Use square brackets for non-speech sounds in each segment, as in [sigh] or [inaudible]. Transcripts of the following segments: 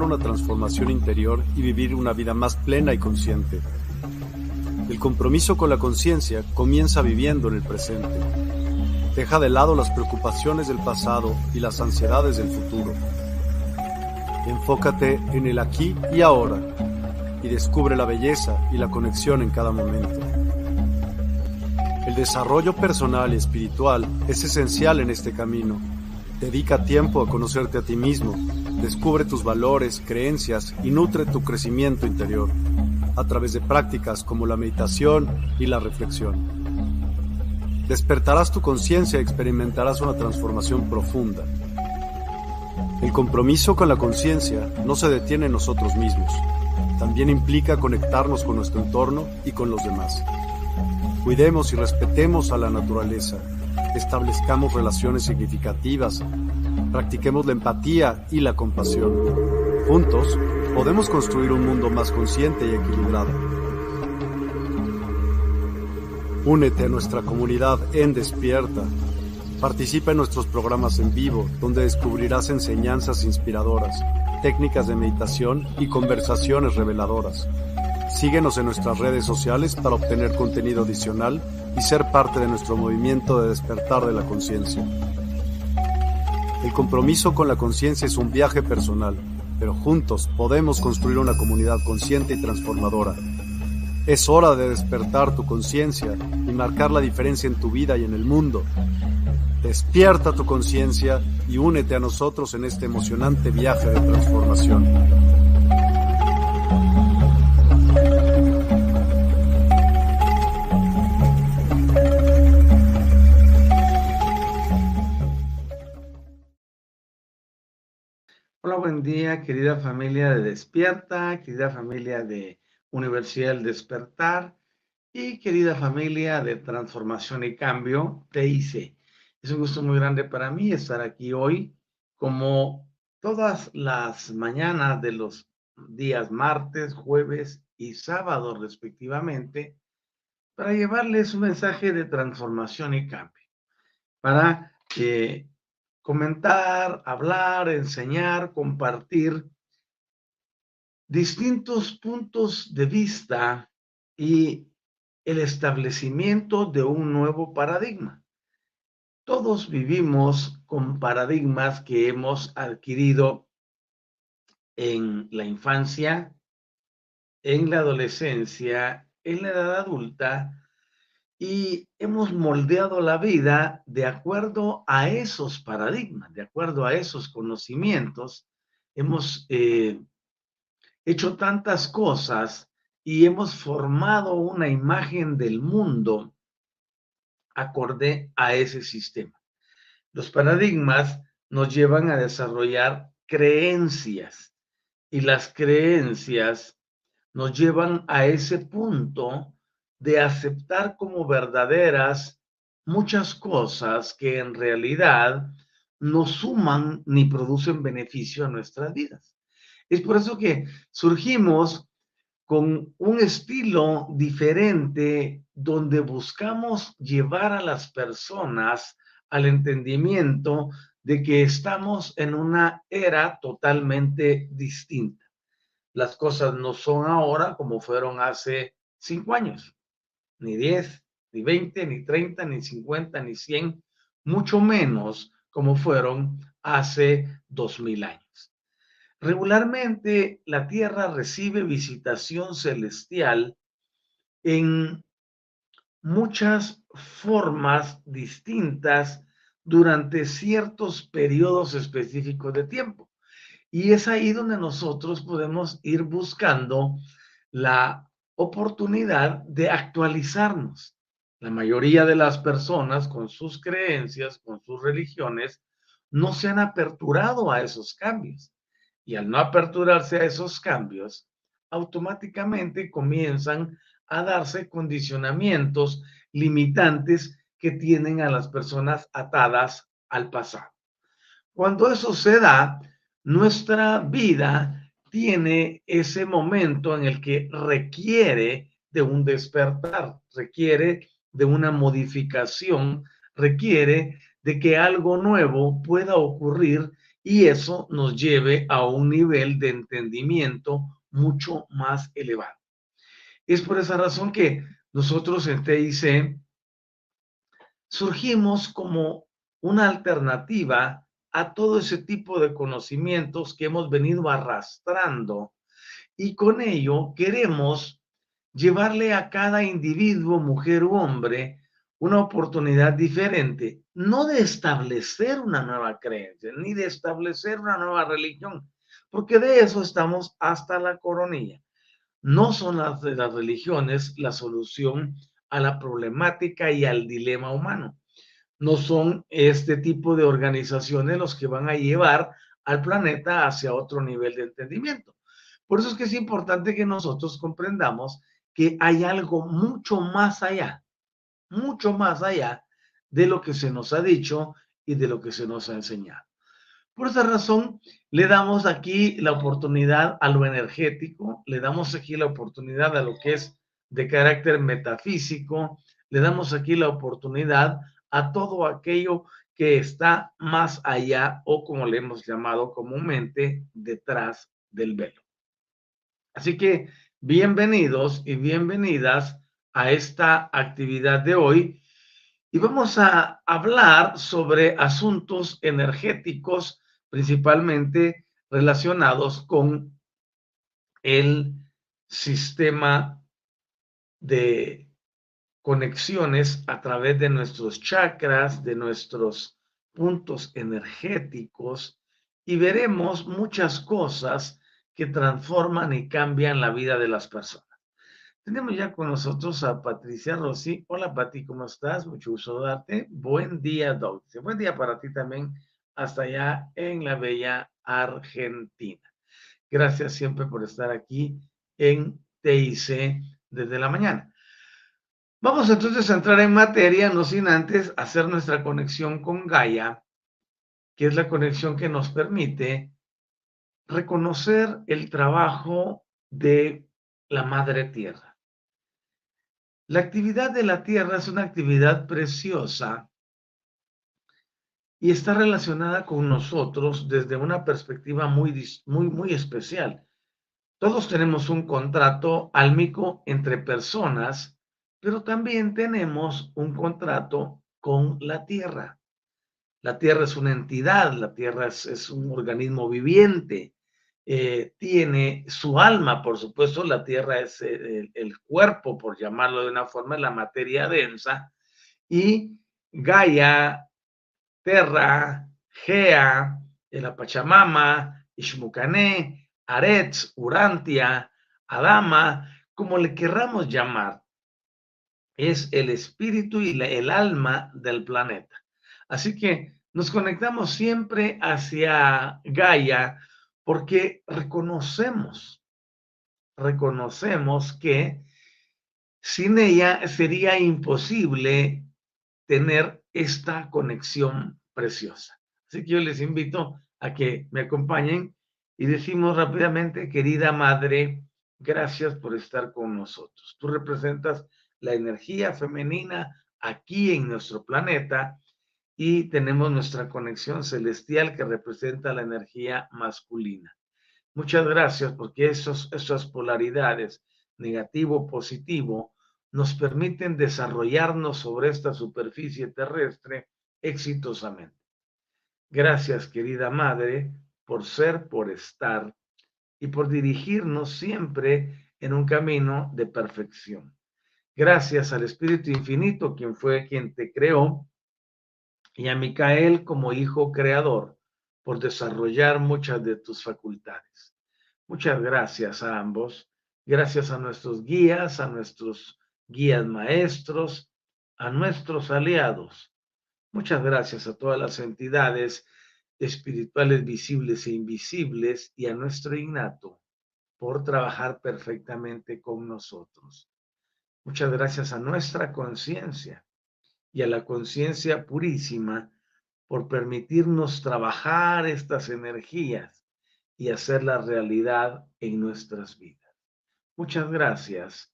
una transformación interior y vivir una vida más plena y consciente. El compromiso con la conciencia comienza viviendo en el presente. Deja de lado las preocupaciones del pasado y las ansiedades del futuro. Enfócate en el aquí y ahora y descubre la belleza y la conexión en cada momento. El desarrollo personal y espiritual es esencial en este camino. Dedica tiempo a conocerte a ti mismo Descubre tus valores, creencias y nutre tu crecimiento interior a través de prácticas como la meditación y la reflexión. Despertarás tu conciencia y experimentarás una transformación profunda. El compromiso con la conciencia no se detiene en nosotros mismos, también implica conectarnos con nuestro entorno y con los demás. Cuidemos y respetemos a la naturaleza, establezcamos relaciones significativas practiquemos la empatía y la compasión. Juntos podemos construir un mundo más consciente y equilibrado. Únete a nuestra comunidad en Despierta. Participa en nuestros programas en vivo, donde descubrirás enseñanzas inspiradoras, técnicas de meditación y conversaciones reveladoras. Síguenos en nuestras redes sociales para obtener contenido adicional y ser parte de nuestro movimiento de despertar de la conciencia. El compromiso con la conciencia es un viaje personal, pero juntos podemos construir una comunidad consciente y transformadora. Es hora de despertar tu conciencia y marcar la diferencia en tu vida y en el mundo. Despierta tu conciencia y únete a nosotros en este emocionante viaje de transformación. Buen día, querida familia de Despierta, querida familia de Universidad del Despertar y querida familia de Transformación y Cambio, TIC. Es un gusto muy grande para mí estar aquí hoy, como todas las mañanas de los días martes, jueves y sábado respectivamente, para llevarles un mensaje de transformación y cambio, para que comentar, hablar, enseñar, compartir distintos puntos de vista y el establecimiento de un nuevo paradigma. Todos vivimos con paradigmas que hemos adquirido en la infancia, en la adolescencia, en la edad adulta y hemos moldeado la vida de acuerdo a esos paradigmas, de acuerdo a esos conocimientos. Hemos eh, hecho tantas cosas y hemos formado una imagen del mundo acorde a ese sistema. Los paradigmas nos llevan a desarrollar creencias y las creencias nos llevan a ese punto de aceptar como verdaderas muchas cosas que en realidad no suman ni producen beneficio a nuestras vidas. Es por eso que surgimos con un estilo diferente donde buscamos llevar a las personas al entendimiento de que estamos en una era totalmente distinta. Las cosas no son ahora como fueron hace cinco años ni 10, ni 20, ni 30, ni 50, ni 100, mucho menos como fueron hace 2000 años. Regularmente la Tierra recibe visitación celestial en muchas formas distintas durante ciertos periodos específicos de tiempo. Y es ahí donde nosotros podemos ir buscando la oportunidad de actualizarnos. La mayoría de las personas con sus creencias, con sus religiones, no se han aperturado a esos cambios. Y al no aperturarse a esos cambios, automáticamente comienzan a darse condicionamientos limitantes que tienen a las personas atadas al pasado. Cuando eso se da, nuestra vida tiene ese momento en el que requiere de un despertar, requiere de una modificación, requiere de que algo nuevo pueda ocurrir y eso nos lleve a un nivel de entendimiento mucho más elevado. Es por esa razón que nosotros en TIC surgimos como una alternativa a todo ese tipo de conocimientos que hemos venido arrastrando y con ello queremos llevarle a cada individuo, mujer u hombre, una oportunidad diferente, no de establecer una nueva creencia, ni de establecer una nueva religión, porque de eso estamos hasta la coronilla. No son las las religiones la solución a la problemática y al dilema humano. No son este tipo de organizaciones los que van a llevar al planeta hacia otro nivel de entendimiento. Por eso es que es importante que nosotros comprendamos que hay algo mucho más allá, mucho más allá de lo que se nos ha dicho y de lo que se nos ha enseñado. Por esa razón, le damos aquí la oportunidad a lo energético, le damos aquí la oportunidad a lo que es de carácter metafísico, le damos aquí la oportunidad a todo aquello que está más allá o como le hemos llamado comúnmente, detrás del velo. Así que bienvenidos y bienvenidas a esta actividad de hoy y vamos a hablar sobre asuntos energéticos principalmente relacionados con el sistema de conexiones a través de nuestros chakras, de nuestros puntos energéticos y veremos muchas cosas que transforman y cambian la vida de las personas. Tenemos ya con nosotros a Patricia Rossi. Hola Pati, ¿cómo estás? Mucho gusto darte. Buen día, Doctor. Buen día para ti también, hasta allá en la bella Argentina. Gracias siempre por estar aquí en TIC desde la mañana. Vamos entonces a entrar en materia, no sin antes hacer nuestra conexión con Gaia, que es la conexión que nos permite reconocer el trabajo de la Madre Tierra. La actividad de la Tierra es una actividad preciosa y está relacionada con nosotros desde una perspectiva muy, muy, muy especial. Todos tenemos un contrato álmico entre personas, pero también tenemos un contrato con la Tierra. La Tierra es una entidad, la Tierra es, un organismo viviente, eh, tiene su alma, por supuesto, la Tierra es el, el, cuerpo, por llamarlo de una forma, la materia densa, y Gaia, Terra, Gea, la Pachamama, Ishmucané, Aretz, Urantia, Adama, como le querramos llamar, es el espíritu y la, el alma del planeta. Así que nos conectamos siempre hacia Gaia, porque reconocemos, reconocemos que sin ella sería imposible tener esta conexión preciosa. Así que yo les invito a que me acompañen y decimos rápidamente, querida Madre, gracias por estar con nosotros. Tú representas la energía femenina aquí en nuestro planeta y tenemos nuestra conexión celestial que representa la energía masculina. Muchas gracias porque esos, esas polaridades, negativo, positivo, nos permiten desarrollarnos sobre esta superficie terrestre exitosamente. Gracias, querida Madre, por ser, por estar y por dirigirnos siempre en un camino de perfección. Gracias al Espíritu Infinito, quien fue quien te creó y a Micael como hijo creador por desarrollar muchas de tus facultades. Muchas gracias a ambos. Gracias a nuestros guías, a nuestros guías maestros, a nuestros aliados. Muchas gracias a todas las entidades espirituales visibles e invisibles y a nuestro innato por trabajar perfectamente con nosotros. Muchas gracias a nuestra conciencia y a la conciencia purísima por permitirnos trabajar estas energías y hacerlas realidad en nuestras vidas. Muchas gracias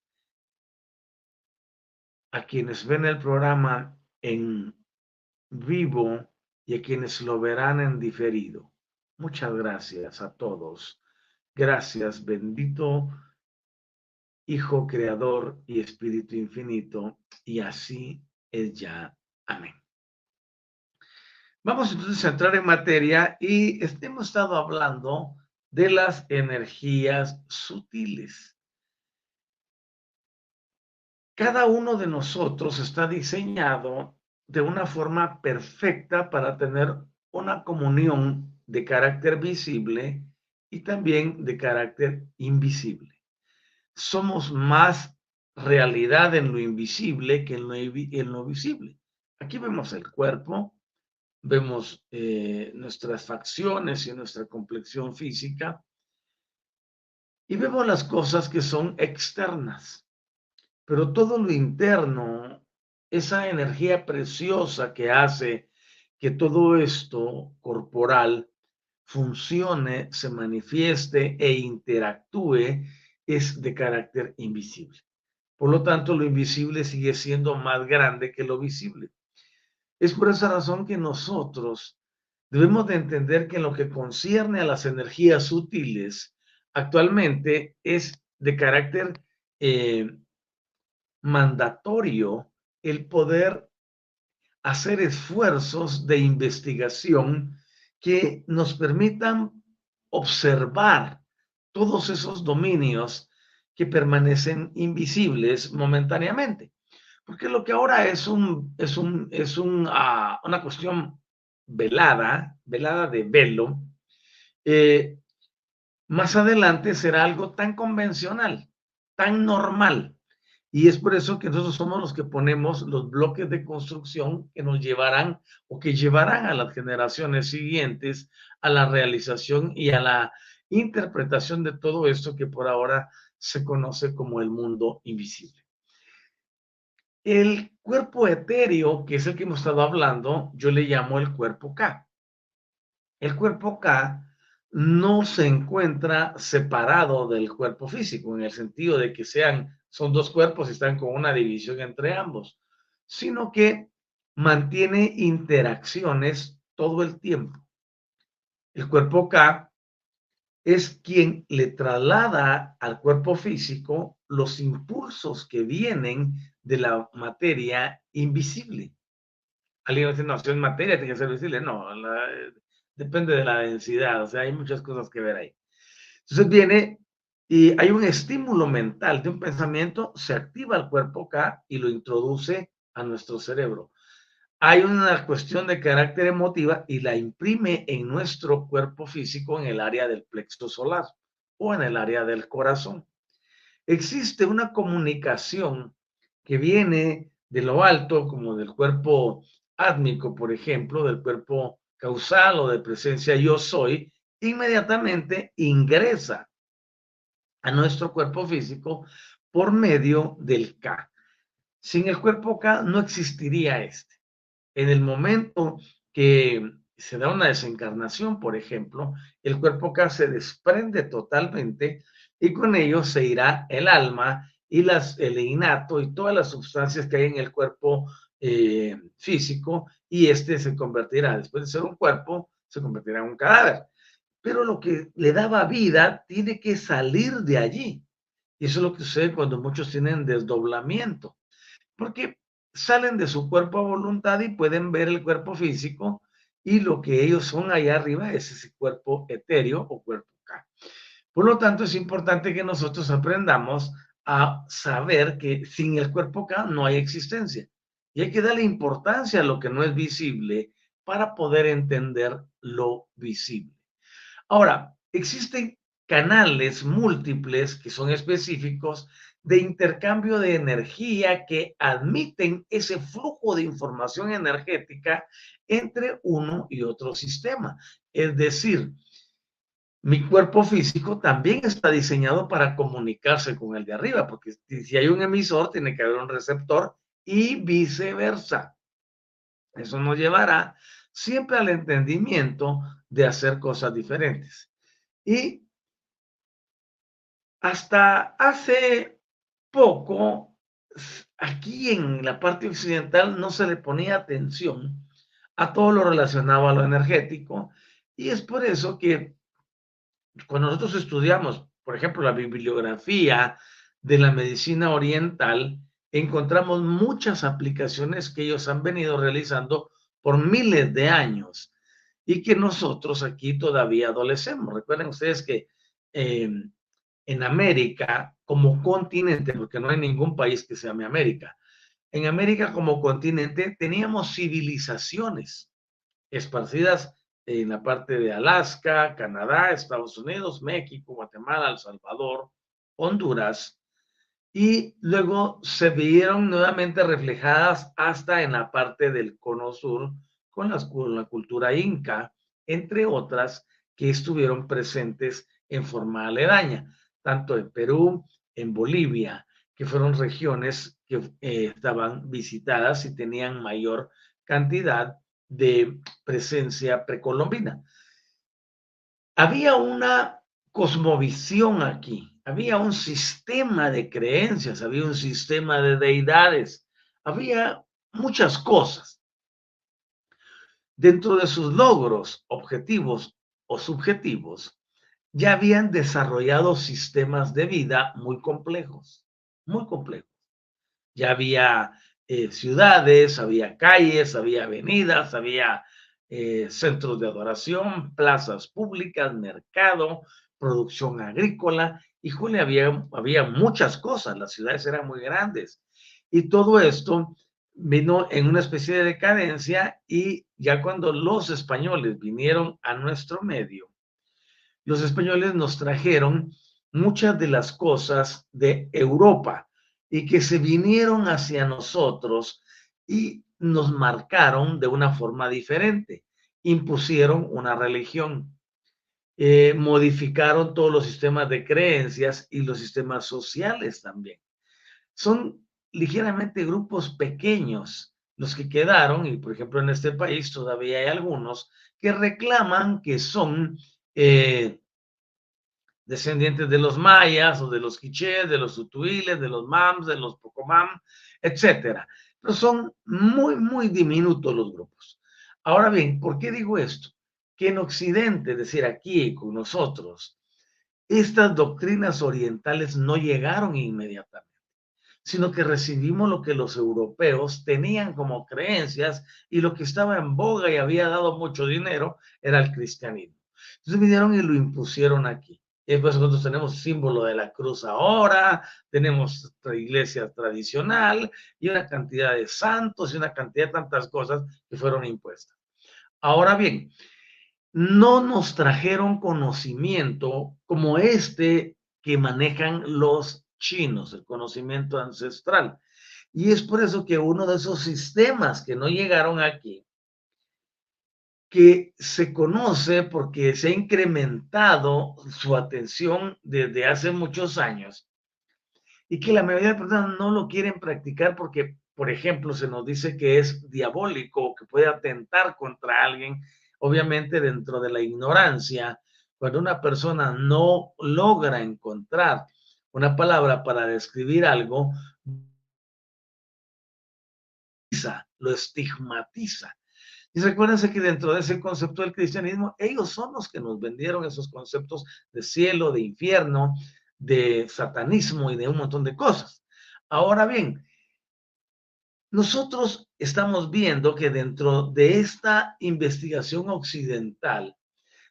a quienes ven el programa en vivo y a quienes lo verán en diferido. Muchas gracias a todos. Gracias, bendito Hijo Creador y Espíritu Infinito. Y así es ya. Amén. Vamos entonces a entrar en materia y hemos estado hablando de las energías sutiles. Cada uno de nosotros está diseñado de una forma perfecta para tener una comunión de carácter visible y también de carácter invisible. Somos más realidad en lo invisible que en lo, visible. Aquí vemos el cuerpo, vemos eh, nuestras facciones y nuestra complexión física y vemos las cosas que son externas. Pero todo lo interno, esa energía preciosa que hace que todo esto corporal funcione, se manifieste e interactúe, es de carácter invisible. Por lo tanto, lo invisible sigue siendo más grande que lo visible. Es por esa razón que nosotros debemos de entender que en lo que concierne a las energías sutiles, actualmente es de carácter eh, mandatorio el poder hacer esfuerzos de investigación que nos permitan observar todos esos dominios que permanecen invisibles momentáneamente. Porque lo que ahora es, un, es, un, es ah, una cuestión velada, velada de velo, eh, más adelante será algo tan convencional, tan normal. Y es por eso que nosotros somos los que ponemos los bloques de construcción que nos llevarán o que llevarán a las generaciones siguientes a la realización y a la interpretación de todo esto que por ahora se conoce como el mundo invisible. El cuerpo etéreo, que es el que hemos estado hablando, yo le llamo el cuerpo K. El cuerpo K no se encuentra separado del cuerpo físico, en el sentido de que sean, son dos cuerpos y están con una división entre ambos, sino que mantiene interacciones todo el tiempo. El cuerpo K es quien le traslada al cuerpo físico los impulsos que vienen de la materia invisible. Alguien dice, no, si es materia, tiene que ser visible. No, depende de la densidad, o sea, hay muchas cosas que ver ahí. Entonces viene y hay un estímulo mental de un pensamiento, se activa el cuerpo acá y lo introduce a nuestro cerebro. Hay una cuestión de carácter emotiva y la imprime en nuestro cuerpo físico en el área del plexo solar o en el área del corazón. Existe una comunicación que viene de lo alto, como del cuerpo átmico, por ejemplo, del cuerpo causal o de presencia yo soy, inmediatamente ingresa a nuestro cuerpo físico por medio del K. Sin el cuerpo K no existiría este. En el momento que se da una desencarnación, por ejemplo, el cuerpo K se desprende totalmente y con ello se irá el alma y las, el innato y todas las sustancias que hay en el cuerpo eh, físico y este se convertirá, después de ser un cuerpo, se convertirá en un cadáver. Pero lo que le daba vida tiene que salir de allí. Y eso es lo que sucede cuando muchos tienen desdoblamiento, porque salen de su cuerpo a voluntad y pueden ver el cuerpo físico y lo que ellos son allá arriba es ese cuerpo etéreo o cuerpo K. Por lo tanto, es importante que nosotros aprendamos a saber que sin el cuerpo K no hay existencia. Y hay que darle importancia a lo que no es visible para poder entender lo visible. Ahora, existen canales múltiples que son específicos de intercambio de energía que admiten ese flujo de información energética entre uno y otro sistema. Es decir, mi cuerpo físico también está diseñado para comunicarse con el de arriba, porque si hay un emisor, tiene que haber un receptor y viceversa. Eso nos llevará siempre al entendimiento de hacer cosas diferentes. Y hasta hace poco, aquí en la parte occidental no se le ponía atención a todo lo relacionado a lo energético Y es por eso que cuando nosotros estudiamos, por ejemplo, la bibliografía de la medicina oriental, encontramos muchas aplicaciones que ellos han venido realizando por miles de años y que nosotros aquí todavía adolecemos. Recuerden ustedes que em, en América, como continente, porque no hay ningún país que se llame América, en América como continente teníamos civilizaciones esparcidas en la parte de Alaska, Canadá, Estados Unidos, México, Guatemala, El Salvador, Honduras, y luego se vieron nuevamente reflejadas hasta en la parte del cono sur con, la cultura inca, entre otras que estuvieron presentes en forma aledaña, tanto en Perú, en Bolivia, que fueron regiones que eh, estaban visitadas y tenían mayor cantidad de presencia precolombina. Había una cosmovisión aquí, había un sistema de creencias, había un sistema de deidades, había muchas cosas. Dentro de sus logros, objetivos o subjetivos, ya habían desarrollado sistemas de vida muy complejos, muy complejos. Ya había eh, ciudades, había calles, había avenidas, había eh, centros de adoración, plazas públicas, mercado, producción agrícola, híjole, había, había muchas cosas, las ciudades eran muy grandes. Y todo esto vino en una especie de decadencia y ya cuando los españoles vinieron a nuestro medio, los españoles nos trajeron muchas de las cosas de Europa y que se vinieron hacia nosotros y nos marcaron de una forma diferente, impusieron una religión. Eh, modificaron todos los sistemas de creencias y los sistemas sociales también. Son ligeramente grupos pequeños los que quedaron, y por ejemplo en este país todavía hay algunos que reclaman que son eh, descendientes de los mayas o de los quichés, de los utuiles, de los mams, de los pocomam, etcétera. Pero son muy, muy diminutos los grupos. Ahora bien, ¿por qué digo esto? que en Occidente, es decir, aquí con nosotros, estas doctrinas orientales no llegaron inmediatamente, sino que recibimos lo que los europeos tenían como creencias y lo que estaba en boga y había dado mucho dinero era el cristianismo. Entonces vinieron y lo impusieron aquí. Y después nosotros tenemos símbolo de la cruz ahora, tenemos iglesia tradicional y una cantidad de santos y una cantidad de tantas cosas que fueron impuestas. Ahora bien, no nos trajeron conocimiento como este que manejan los chinos, el conocimiento ancestral. Y es por eso que uno de esos sistemas que no llegaron aquí, que se conoce porque se ha incrementado su atención desde hace muchos años y que la mayoría de personas no lo quieren practicar porque, por ejemplo, se nos dice que es diabólico, que puede atentar contra alguien obviamente dentro de la ignorancia, cuando una persona no logra encontrar una palabra para describir algo, lo estigmatiza. Y recuérdense que dentro de ese concepto del cristianismo, ellos son los que nos vendieron esos conceptos de cielo, de infierno, de satanismo y de un montón de cosas. Ahora bien, nosotros estamos viendo que dentro de esta investigación occidental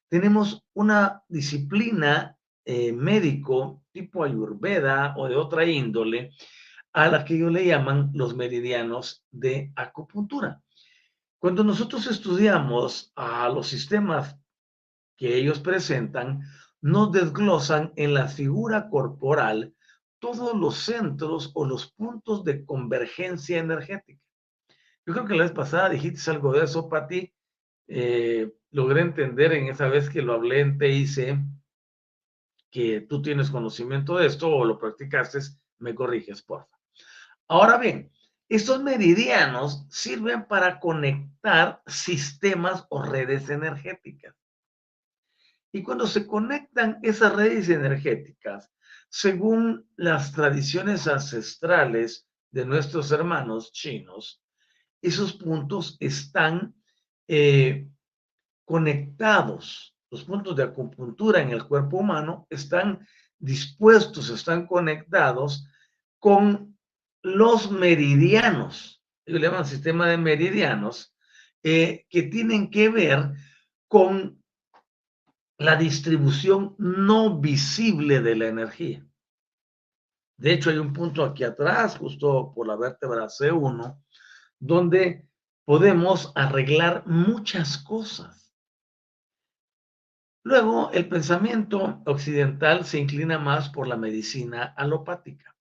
tenemos una disciplina eh, médico tipo ayurveda o de otra índole a la que ellos le llaman los meridianos de acupuntura. Cuando nosotros estudiamos a los sistemas que ellos presentan, nos desglosan en la figura corporal todos los centros o los puntos de convergencia energética. Yo creo que la vez pasada dijiste algo de eso, Pati. Eh, logré entender en esa vez que lo hablé en TIC que tú tienes conocimiento de esto o lo practicaste, me corriges, porfa. Ahora bien, estos meridianos sirven para conectar sistemas o redes energéticas. Y cuando se conectan esas redes energéticas, según las tradiciones ancestrales de nuestros hermanos chinos, esos puntos están eh, conectados. Los puntos de acupuntura en el cuerpo humano están dispuestos, están conectados con los meridianos. Ellos le llaman sistema de meridianos, eh, que tienen que ver con la distribución no visible de la energía. De hecho, hay un punto aquí atrás, justo por la vértebra C1, donde podemos arreglar muchas cosas. Luego, el pensamiento occidental se inclina más por la medicina alopática.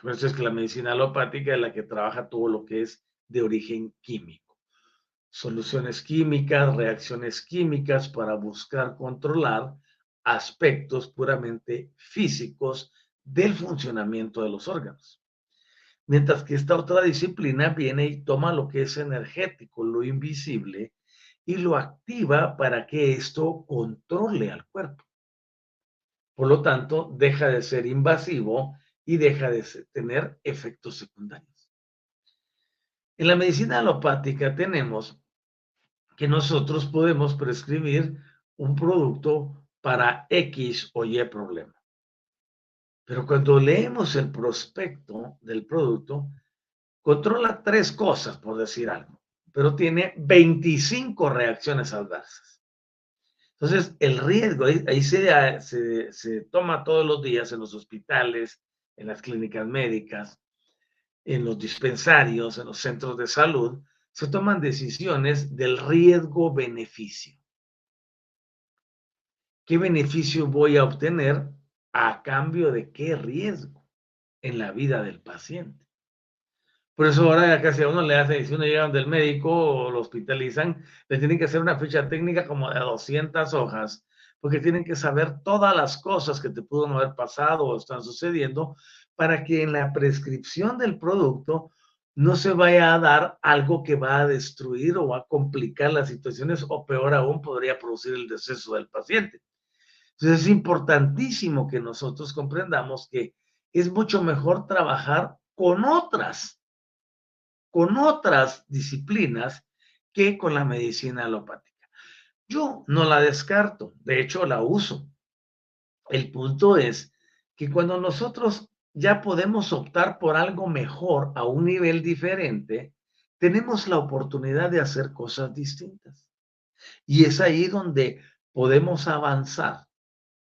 Que la medicina alopática es la que trabaja todo lo que es de origen químico. Soluciones químicas, reacciones químicas para buscar controlar aspectos puramente físicos del funcionamiento de los órganos. Mientras que esta otra disciplina viene y toma lo que es energético, lo invisible, y lo activa para que esto controle al cuerpo. Por lo tanto, deja de ser invasivo y deja de tener efectos secundarios. En la medicina alopática tenemos que nosotros podemos prescribir un producto para X o Y problema. Pero cuando leemos el prospecto del producto, controla tres cosas, por decir algo, pero tiene 25 reacciones adversas. Entonces, el riesgo, ahí, se, se, se toma todos los días en los hospitales, en las clínicas médicas, en los dispensarios, en los centros de salud, se toman decisiones del riesgo-beneficio. ¿Qué beneficio voy a obtener a cambio de qué riesgo en la vida del paciente? Por eso ahora ya casi a uno le hace, si uno llega del médico o lo hospitalizan, le tienen que hacer una ficha técnica como de 200 hojas porque tienen que saber todas las cosas que te pudo haber pasado o están sucediendo para que en la prescripción del producto no se vaya a dar algo que va a destruir o a complicar las situaciones o peor aún podría producir el deceso del paciente. Entonces es importantísimo que nosotros comprendamos que es mucho mejor trabajar con otras, con otras disciplinas que con la medicina alopática. Yo no la descarto, de hecho la uso. El punto es que cuando nosotros ya podemos optar por algo mejor a un nivel diferente, tenemos la oportunidad de hacer cosas distintas. Y es ahí donde podemos avanzar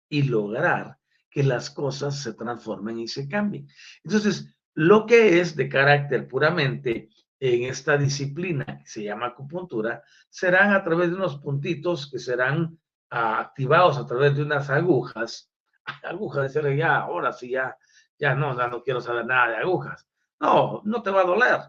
y lograr que las cosas se transformen y se cambien. Entonces, lo que es de carácter puramente en esta disciplina que se llama acupuntura serán a través de unos puntitos que serán ah, activados a través de unas agujas. Agujas, decirle ya, ahora sí, ya, ya no, ya no quiero saber nada de agujas. No, no te va a doler.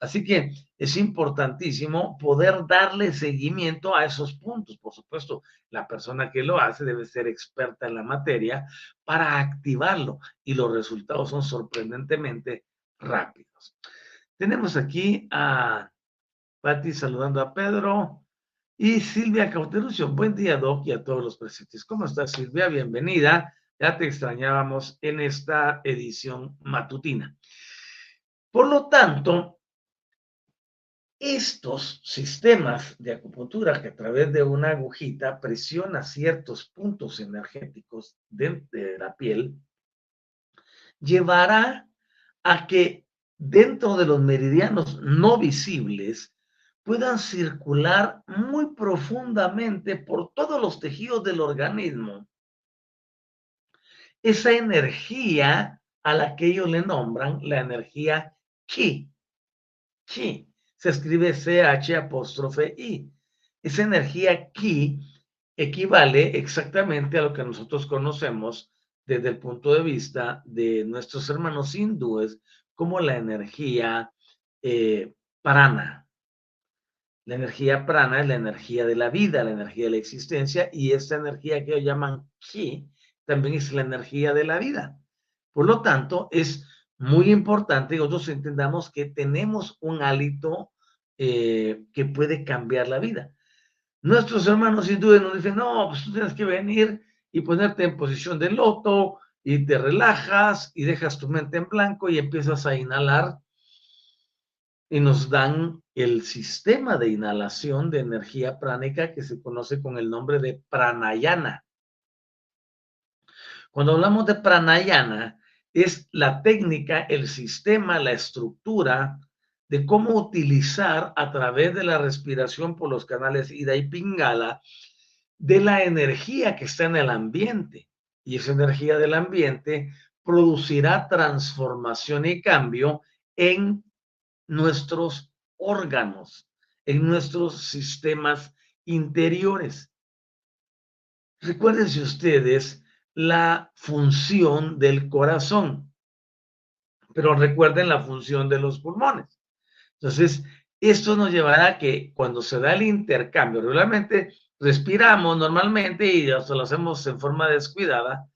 Así que es importantísimo poder darle seguimiento a esos puntos. Por supuesto, la persona que lo hace debe ser experta en la materia para activarlo y los resultados son sorprendentemente rápidos. Tenemos aquí a Patti saludando a Pedro y Silvia Cauterucio. Buen día, Doc, y a todos los presentes. ¿Cómo estás, Silvia? Bienvenida. Ya te extrañábamos en esta edición matutina. Por lo tanto, estos sistemas de acupuntura que a través de una agujita presiona ciertos puntos energéticos de, de la piel, llevará a que dentro de los meridianos no visibles puedan circular muy profundamente por todos los tejidos del organismo. Esa energía a la que ellos le nombran la energía Ki. Ki se escribe CH apóstrofe I. Esa energía Ki equivale exactamente a lo que nosotros conocemos desde el punto de vista de nuestros hermanos hindúes como la energía eh, prana. La energía prana es la energía de la vida, la energía de la existencia, y esta energía que ellos llaman ki también es la energía de la vida. Por lo tanto, es muy importante que nosotros entendamos que tenemos un hálito eh, que puede cambiar la vida. Nuestros hermanos hindúes nos dicen, no, pues tú tienes que venir y ponerte en posición de loto y te relajas y dejas tu mente en blanco y empiezas a inhalar y nos dan el sistema de inhalación de energía pránica que se conoce con el nombre de pranayana. Cuando hablamos de pranayana, es la técnica, el sistema, la estructura de cómo utilizar a través de la respiración por los canales Ida y Pingala de la energía que está en el ambiente. Y esa energía del ambiente producirá transformación y cambio en nuestros órganos, en nuestros sistemas interiores. Recuérdense ustedes la función del corazón, pero recuerden la función de los pulmones. Entonces, esto nos llevará a que cuando se da el intercambio, regularmente respiramos normalmente y hasta lo hacemos en forma descuidada.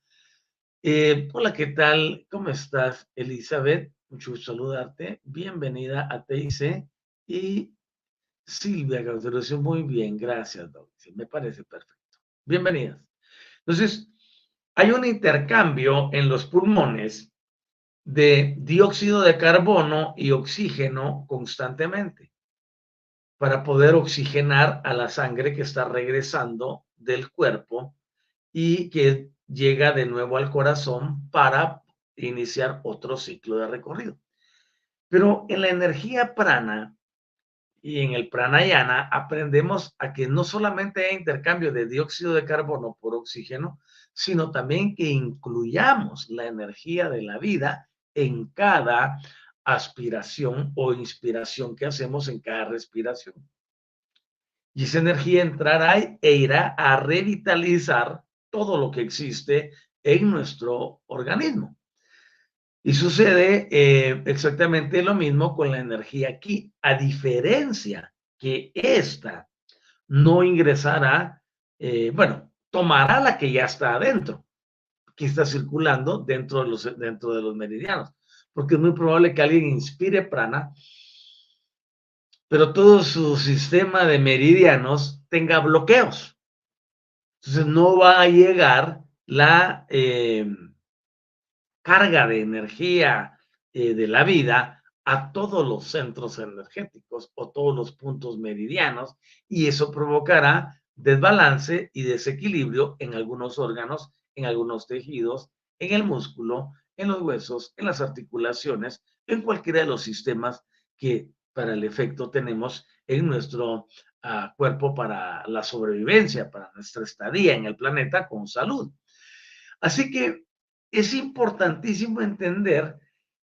Eh, hola, ¿qué tal? ¿Cómo estás, Elizabeth? Mucho gusto saludarte. Bienvenida a TIC y Silvia Cauteruccio. Muy bien, gracias, doctor. Me parece perfecto. Bienvenidas. Entonces, hay un intercambio en los pulmones de dióxido de carbono y oxígeno constantemente para poder oxigenar a la sangre que está regresando del cuerpo y que llega de nuevo al corazón para iniciar otro ciclo de recorrido. Pero en la energía prana y en el pranayana aprendemos a que no solamente hay intercambio de dióxido de carbono por oxígeno, sino también que incluyamos la energía de la vida en cada aspiración o inspiración que hacemos en cada respiración. Y esa energía entrará e irá a revitalizar todo lo que existe en nuestro organismo. Y sucede eh, exactamente lo mismo con la energía aquí, a diferencia que esta no ingresará, eh, bueno, tomará la que ya está adentro, que está circulando dentro de los, dentro de los meridianos, porque es muy probable que alguien inspire prana, pero todo su sistema de meridianos tenga bloqueos. Entonces no va a llegar la... Eh, carga de energía eh, de la vida a todos los centros energéticos o todos los puntos meridianos y eso provocará desbalance y desequilibrio en algunos órganos, en algunos tejidos, en el músculo, en los huesos, en las articulaciones, en cualquiera de los sistemas que para el efecto tenemos en nuestro ah, cuerpo para la sobrevivencia, para nuestra estadía en el planeta con salud. Así que es importantísimo entender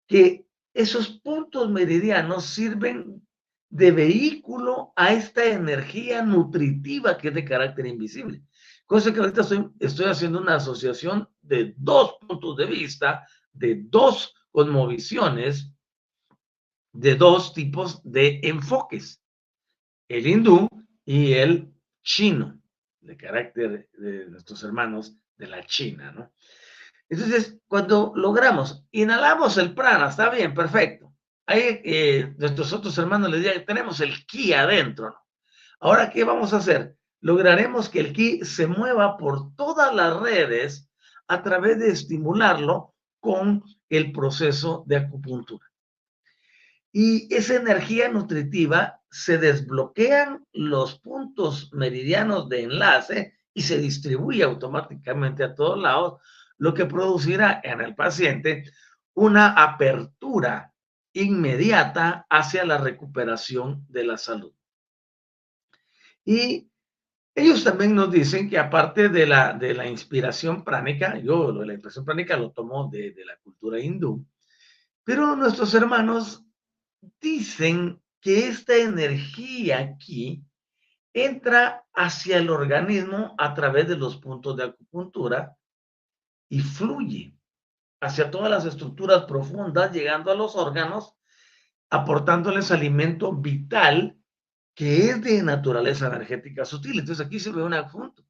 que esos puntos meridianos sirven de vehículo a esta energía nutritiva que es de carácter invisible. Cosa que ahorita estoy, estoy haciendo una asociación de dos puntos de vista, de dos cosmovisiones, de dos tipos de enfoques, el hindú y el chino, de carácter de nuestros hermanos de la China, ¿no? Entonces, cuando logramos, inhalamos el prana, está bien, perfecto. Ahí eh, nuestros otros hermanos les digan, tenemos el ki adentro. Ahora, ¿qué vamos a hacer? Lograremos que el ki se mueva por todas las redes a través de estimularlo con el proceso de acupuntura. Y esa energía nutritiva se desbloquean los puntos meridianos de enlace y se distribuye automáticamente a todos lados lo que producirá en el paciente una apertura inmediata hacia la recuperación de la salud. Y ellos también nos dicen que aparte de la, de la inspiración pránica, yo lo de la inspiración pránica lo tomo de, de la cultura hindú, pero nuestros hermanos dicen que esta energía aquí entra hacia el organismo a través de los puntos de acupuntura y fluye hacia todas las estructuras profundas, llegando a los órganos, aportándoles alimento vital que es de naturaleza energética sutil. Entonces aquí se ve un adjunto.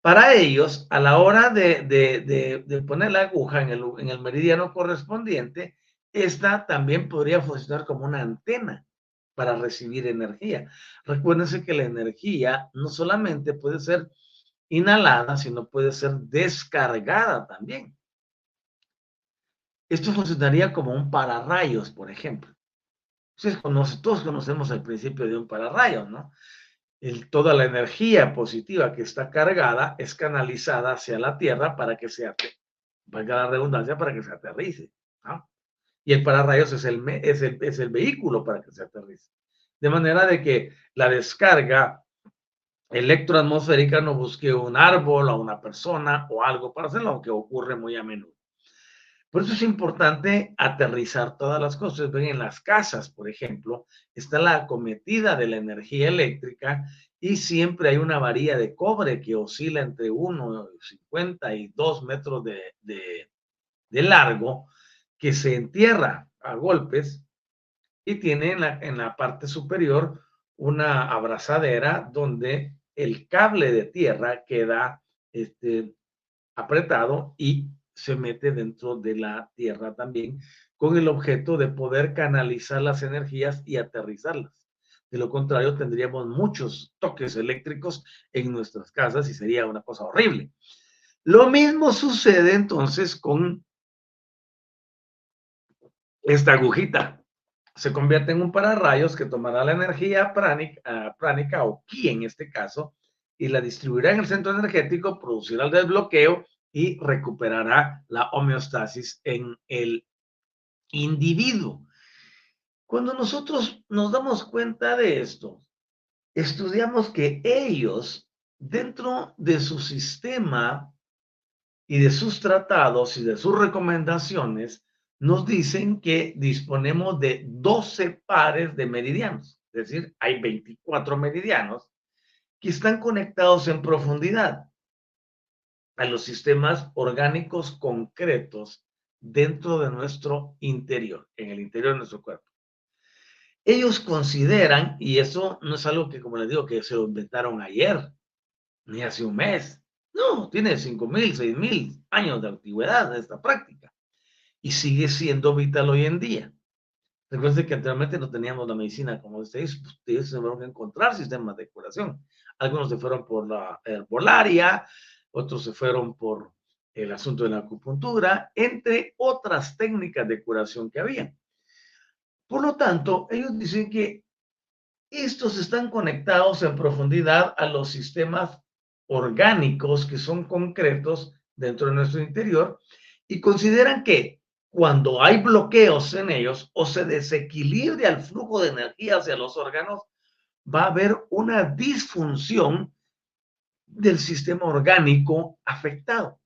Para ellos, a la hora de, poner la aguja en el, en el meridiano correspondiente, esta también podría funcionar como una antena para recibir energía. Recuérdense que la energía no solamente puede ser inhalada, sino puede ser descargada también. Esto funcionaría como un pararrayos, por ejemplo. Ustedes todos conocemos el principio de un pararrayo, ¿no? Toda la energía positiva que está cargada es canalizada hacia la Tierra para que se valga la redundancia, para que se aterrice. ¿no? Y el pararrayos es el, es, el, es el vehículo para que se aterrice. De manera de que la descarga electroatmosférica no busque un árbol o una persona o algo para hacerlo, aunque ocurre muy a menudo. Por eso es importante aterrizar todas las cosas. Ven, en las casas, por ejemplo, está la acometida de la energía eléctrica y siempre hay una varilla de cobre que oscila entre 1,50 y 2 metros de, de, largo que se entierra a golpes y tiene en la, en la parte superior una abrazadera donde el cable de tierra queda este, apretado y se mete dentro de la tierra también con el objeto de poder canalizar las energías y aterrizarlas. De lo contrario, tendríamos muchos toques eléctricos en nuestras casas y sería una cosa horrible. Lo mismo sucede entonces con esta agujita. Se convierte en un pararrayos que tomará la energía pránica, ah, pránica o ki en este caso y la distribuirá en el centro energético, producirá el desbloqueo y recuperará la homeostasis en el individuo. Cuando nosotros nos damos cuenta de esto, estudiamos que ellos, dentro de su sistema y de sus tratados y de sus recomendaciones, nos dicen que disponemos de 12 pares de meridianos, es decir, hay 24 meridianos que están conectados en profundidad a los sistemas orgánicos concretos dentro de nuestro interior, en el interior de nuestro cuerpo. Ellos consideran, y eso no es algo que, como les digo, que se inventaron ayer, ni hace un mes. No, tiene 5.000, 6.000 años de antigüedad esta práctica y sigue siendo vital hoy en día. Recuerden que anteriormente no teníamos la medicina como ustedes, pues, ustedes se van a encontrar sistemas de curación. Algunos se fueron por la herbolaria, otros se fueron por el asunto de la acupuntura, entre otras técnicas de curación que había. Por lo tanto, ellos dicen que estos están conectados en profundidad a los sistemas orgánicos que son concretos dentro de nuestro interior y consideran que cuando hay bloqueos en ellos o se desequilibra el flujo de energía hacia los órganos, va a haber una disfunción del sistema orgánico afectado.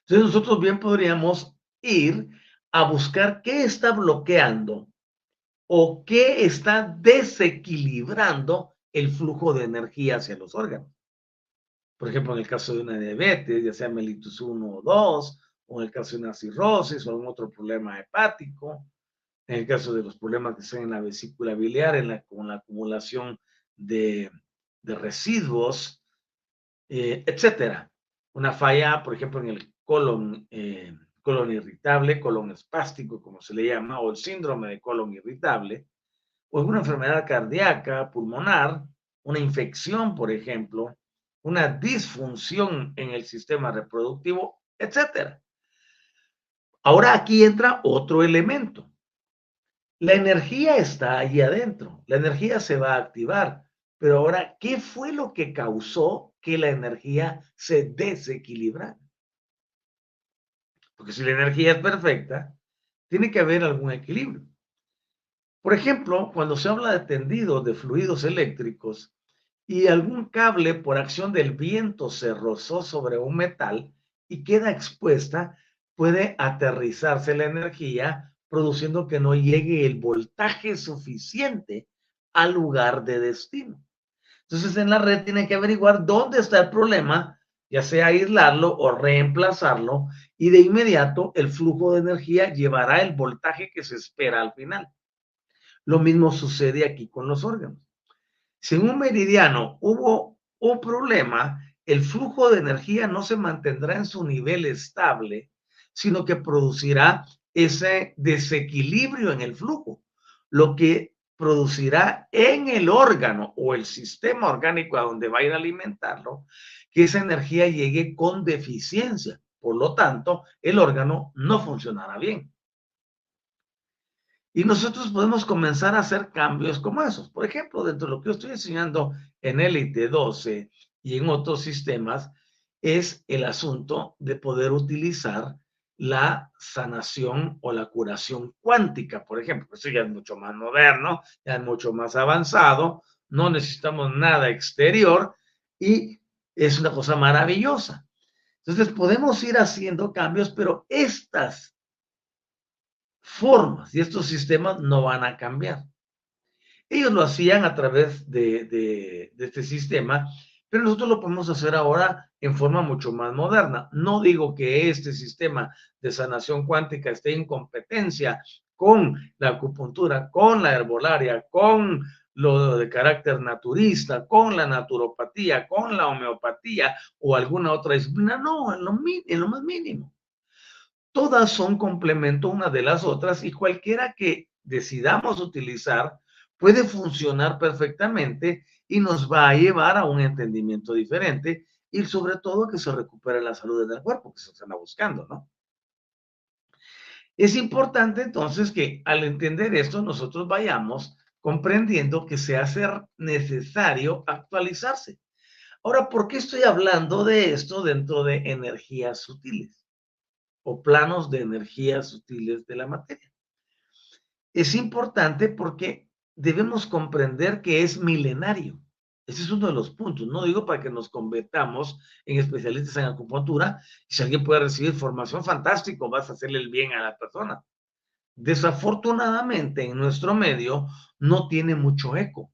Entonces nosotros bien podríamos ir a buscar qué está bloqueando o qué está desequilibrando el flujo de energía hacia los órganos. Por ejemplo, en el caso de una diabetes, ya sea mellitus 1 o 2, o en el caso de una cirrosis o algún otro problema hepático, en el caso de los problemas que están en la vesícula biliar, en la, con la acumulación de, de residuos, eh, etcétera. Una falla, por ejemplo, en el colon, eh, colon irritable, colon espástico, como se le llama, o el síndrome de colon irritable, o alguna enfermedad cardíaca, pulmonar, una infección, por ejemplo, una disfunción en el sistema reproductivo, etcétera. Ahora aquí entra otro elemento. La energía está ahí adentro, la energía se va a activar, pero ahora, ¿qué fue lo que causó que la energía se desequilibrara? Porque si la energía es perfecta, tiene que haber algún equilibrio. Por ejemplo, cuando se habla de tendido de fluidos eléctricos y algún cable por acción del viento se rozó sobre un metal y queda expuesta, puede aterrizarse la energía produciendo que no llegue el voltaje suficiente al lugar de destino. Entonces en la red tiene que averiguar dónde está el problema, ya sea aislarlo o reemplazarlo, y de inmediato el flujo de energía llevará el voltaje que se espera al final. Lo mismo sucede aquí con los órganos. Si en un meridiano hubo un problema, el flujo de energía no se mantendrá en su nivel estable, sino que producirá ese desequilibrio en el flujo, lo que producirá en el órgano o el sistema orgánico a donde va a ir a alimentarlo, que esa energía llegue con deficiencia. Por lo tanto, el órgano no funcionará bien. Y nosotros podemos comenzar a hacer cambios como esos. Por ejemplo, dentro de lo que yo estoy enseñando en Elite 12 y en otros sistemas, es el asunto de poder utilizar la sanación o la curación cuántica, por ejemplo. Eso ya es mucho más moderno, ya es mucho más avanzado, no necesitamos nada exterior y es una cosa maravillosa. Entonces podemos ir haciendo cambios, pero estas formas y estos sistemas no van a cambiar. Ellos lo hacían a través de, de, este sistema, pero nosotros lo podemos hacer ahora en forma mucho más moderna. No digo que este sistema de sanación cuántica esté en competencia con la acupuntura, con la herbolaria, con lo de carácter naturista, con la naturopatía, con la homeopatía o alguna otra disciplina. No, en lo, más mínimo. Todas son complemento una de las otras y cualquiera que decidamos utilizar puede funcionar perfectamente y nos va a llevar a un entendimiento diferente y sobre todo que se recupere la salud del cuerpo que se está buscando, ¿no? Es importante entonces que al entender esto nosotros vayamos comprendiendo que se hace necesario actualizarse. Ahora, ¿por qué estoy hablando de esto dentro de energías sutiles o planos de energías sutiles de la materia? Es importante porque debemos comprender que es milenario. Ese es uno de los puntos. No digo para que nos convertamos en especialistas en acupuntura. Si alguien puede recibir formación, fantástico, vas a hacerle el bien a la persona. Desafortunadamente, en nuestro medio no tiene mucho eco,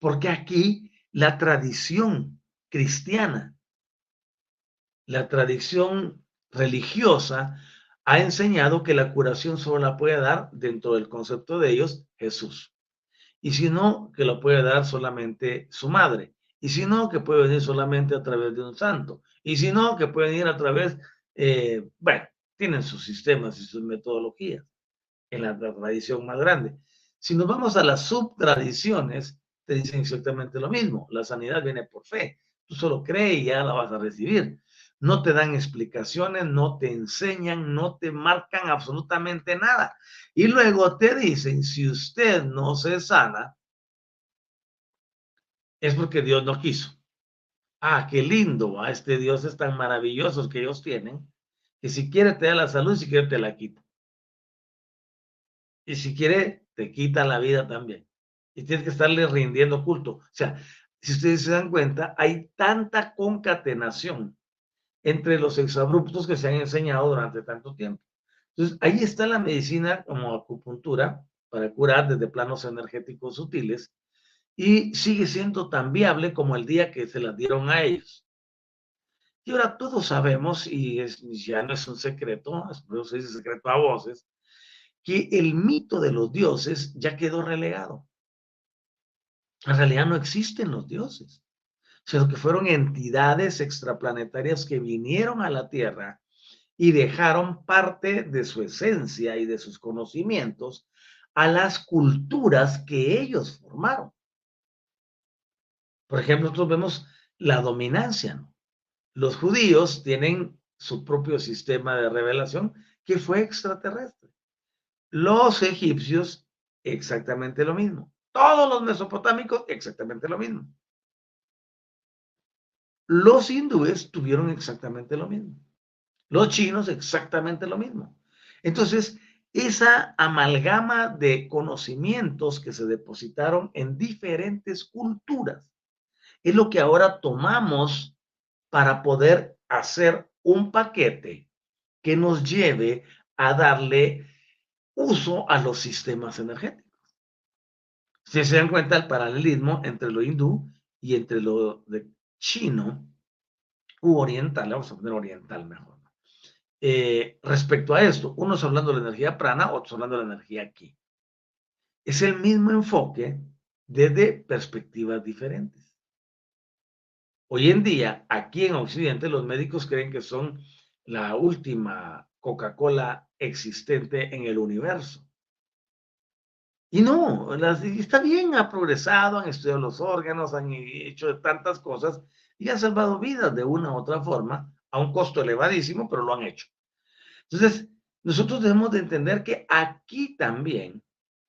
porque aquí la tradición cristiana, la tradición religiosa, ha enseñado que la curación solo la puede dar dentro del concepto de ellos Jesús. Y si no, que la puede dar solamente su madre. Y si no, que puede venir solamente a través de un santo. Y si no, que puede venir a través, eh, bueno, tienen sus sistemas y sus metodologías en la tradición más grande. Si nos vamos a las subtradiciones, te dicen exactamente lo mismo. La sanidad viene por fe. Tú solo crees y ya la vas a recibir. No te dan explicaciones, no te enseñan, no te marcan absolutamente nada. Y luego te dicen, si usted no se sana, es porque Dios no quiso. Ah, qué lindo, a este Dios es tan maravilloso que ellos tienen, que si quiere te da la salud, si quiere te la quita. Y si quiere, te quita la vida también. Y tienes que estarle rindiendo culto. O sea, si ustedes se dan cuenta, hay tanta concatenación entre los exabruptos que se han enseñado durante tanto tiempo. Entonces, ahí está la medicina como acupuntura para curar desde planos energéticos sutiles y sigue siendo tan viable como el día que se las dieron a ellos. Y ahora todos sabemos, y es, ya no es un secreto, eso se dice secreto a voces, que el mito de los dioses ya quedó relegado. En realidad no existen los dioses, sino que fueron entidades extraplanetarias que vinieron a la Tierra y dejaron parte de su esencia y de sus conocimientos a las culturas que ellos formaron. Por ejemplo, nosotros vemos la dominancia. Los judíos tienen su propio sistema de revelación que fue extraterrestre. Los egipcios, exactamente lo mismo. Todos los mesopotámicos, exactamente lo mismo. Los hindúes tuvieron exactamente lo mismo. Los chinos, exactamente lo mismo. Entonces, esa amalgama de conocimientos que se depositaron en diferentes culturas es lo que ahora tomamos para poder hacer un paquete que nos lleve a darle uso a los sistemas energéticos. Si se dan cuenta el paralelismo entre lo hindú y entre lo de chino u oriental, vamos a poner oriental mejor. Eh, respecto a esto, unos hablando de la energía prana, otros hablando de la energía ki. Es el mismo enfoque desde perspectivas diferentes. Hoy en día, aquí en Occidente, los médicos creen que son la última Coca-Cola existente en el universo. Y no, está bien, ha progresado, han estudiado los órganos, han hecho tantas cosas y han salvado vidas de una u otra forma, a un costo elevadísimo, pero lo han hecho. Entonces, nosotros debemos de entender que aquí también,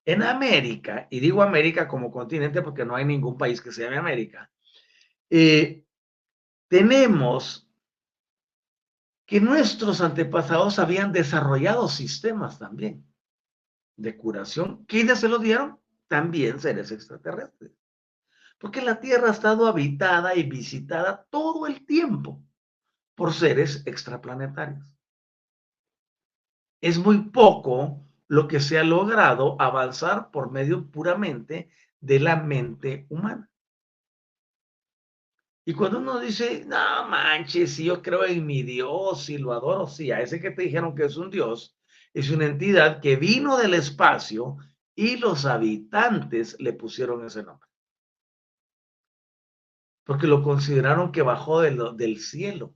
en América, y digo América como continente porque no hay ningún país que se llame América, eh, tenemos que nuestros antepasados habían desarrollado sistemas también de curación. ¿Quiénes se lo dieron? También seres extraterrestres. Porque la Tierra ha estado habitada y visitada todo el tiempo por seres extraplanetarios. Es muy poco lo que se ha logrado avanzar por medio puramente de la mente humana. Y cuando uno dice, no manches, si yo creo en mi Dios y lo adoro, sí, a ese que te dijeron que es un Dios, es una entidad que vino del espacio y los habitantes le pusieron ese nombre. Porque lo consideraron que bajó del cielo.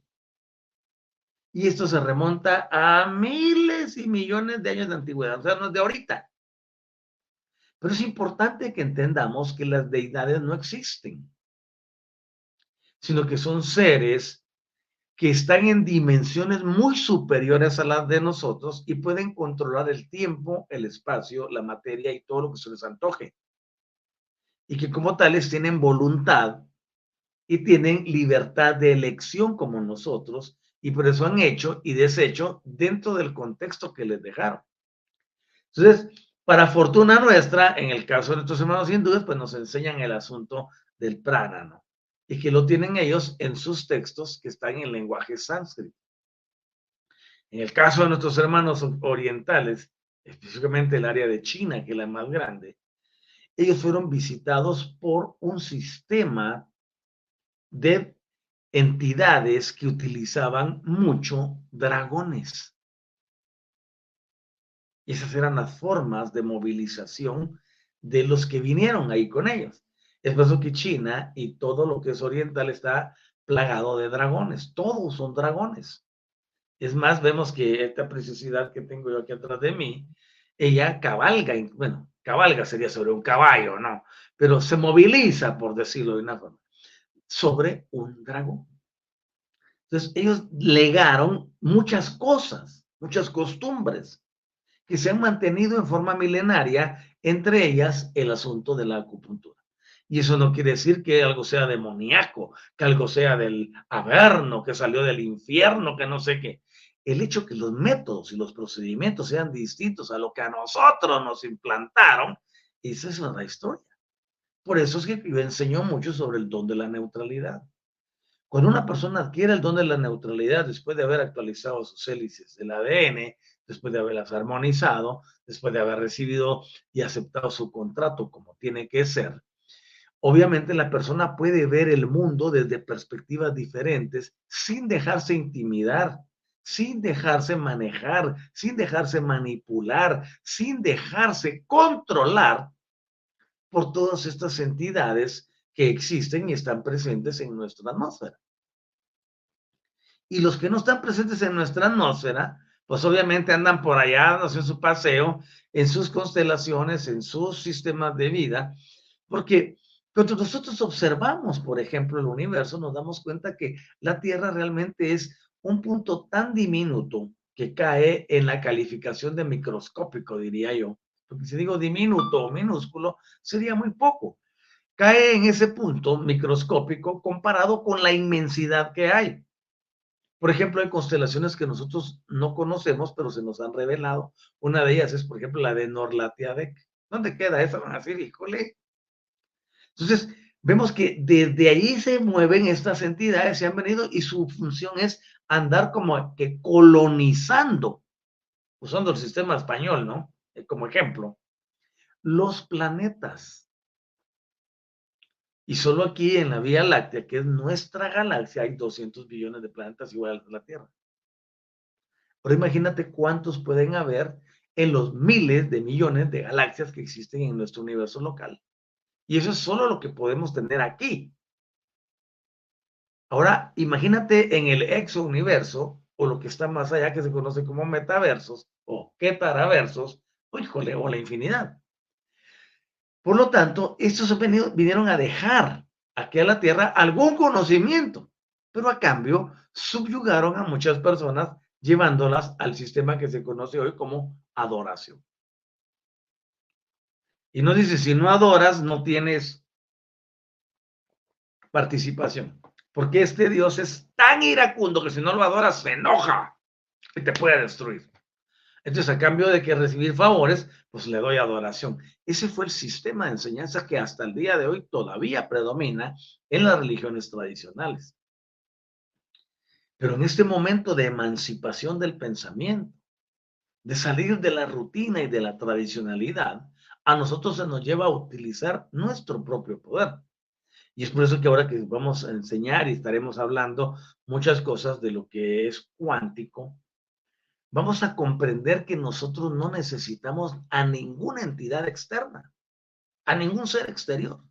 Y esto se remonta a miles y millones de años de antigüedad, o sea, no es de ahorita. Pero es importante que entendamos que las deidades no existen sino que son seres que están en dimensiones muy superiores a las de nosotros y pueden controlar el tiempo, el espacio, la materia y todo lo que se les antoje. Y que como tales tienen voluntad y tienen libertad de elección como nosotros y por eso han hecho y deshecho dentro del contexto que les dejaron. Entonces, para fortuna nuestra, en el caso de nuestros hermanos hindúes, pues nos enseñan el asunto del prana, ¿no? Y que lo tienen ellos en sus textos que están en lenguaje sánscrito. En el caso de nuestros hermanos orientales, específicamente el área de China, que es la más grande, ellos fueron visitados por un sistema de entidades que utilizaban mucho dragones. Y esas eran las formas de movilización de los que vinieron ahí con ellos. Es por que China y todo lo que es oriental está plagado de dragones. Todos son dragones. Es más, vemos que esta preciosidad que tengo yo aquí atrás de mí, ella cabalga, bueno, cabalga sería sobre un caballo, ¿no? Pero se moviliza, por decirlo de una forma, sobre un dragón. Entonces, ellos legaron muchas cosas, muchas costumbres que se han mantenido en forma milenaria, entre ellas el asunto de la acupuntura. Y eso no quiere decir que algo sea demoníaco, que algo sea del averno, que salió del infierno, que no sé qué. El hecho que los métodos y los procedimientos sean distintos a lo que a nosotros nos implantaron, esa es la historia. Por eso es que yo enseño mucho sobre el don de la neutralidad. Cuando una persona adquiere el don de la neutralidad después de haber actualizado sus hélices del ADN, después de haberlas armonizado, después de haber recibido y aceptado su contrato como tiene que ser, Obviamente la persona puede ver el mundo desde perspectivas diferentes sin dejarse intimidar, sin dejarse manejar, sin dejarse manipular, sin dejarse controlar por todas estas entidades que existen y están presentes en nuestra atmósfera. Y los que no están presentes en nuestra atmósfera, pues obviamente andan por allá, no sé, en su paseo, en sus constelaciones, en sus sistemas de vida, porque cuando nosotros observamos, por ejemplo, el universo, nos damos cuenta que la Tierra realmente es un punto tan diminuto que cae en la calificación de microscópico, diría yo. Porque si digo diminuto o minúsculo, sería muy poco. Cae en ese punto microscópico comparado con la inmensidad que hay. Por ejemplo, hay constelaciones que nosotros no conocemos, pero se nos han revelado. Una de ellas es, por ejemplo, la de Norlatiadec. ¿Dónde queda esa? Van a decir, híjole, entonces, vemos que desde ahí se mueven estas entidades, se han venido y su función es andar como que colonizando, usando el sistema español, ¿no? Eh, como ejemplo, los planetas. Y solo aquí en la Vía Láctea, que es nuestra galaxia, hay 200 billones de planetas iguales a la Tierra. Pero imagínate cuántos pueden haber en los miles de millones de galaxias que existen en nuestro universo local. Y eso es solo lo que podemos tener aquí. Ahora, imagínate en el exo universo, o lo que está más allá, que se conoce como metaversos, o ketaraversos, o híjole, o la infinidad. Por lo tanto, estos vinieron a dejar aquí a la Tierra algún conocimiento, pero a cambio subyugaron a muchas personas llevándolas al sistema que se conoce hoy como adoración. Y no dice, si no adoras, no tienes participación. Porque este Dios es tan iracundo que si no lo adoras, se enoja y te puede destruir. Entonces, a cambio de que recibir favores, pues le doy adoración. Ese fue el sistema de enseñanza que hasta el día de hoy todavía predomina en las religiones tradicionales. Pero en este momento de emancipación del pensamiento, de salir de la rutina y de la tradicionalidad, a nosotros se nos lleva a utilizar nuestro propio poder. Y es por eso que ahora que vamos a enseñar y estaremos hablando muchas cosas de lo que es cuántico, vamos a comprender que nosotros no necesitamos a ninguna entidad externa, a ningún ser exterior.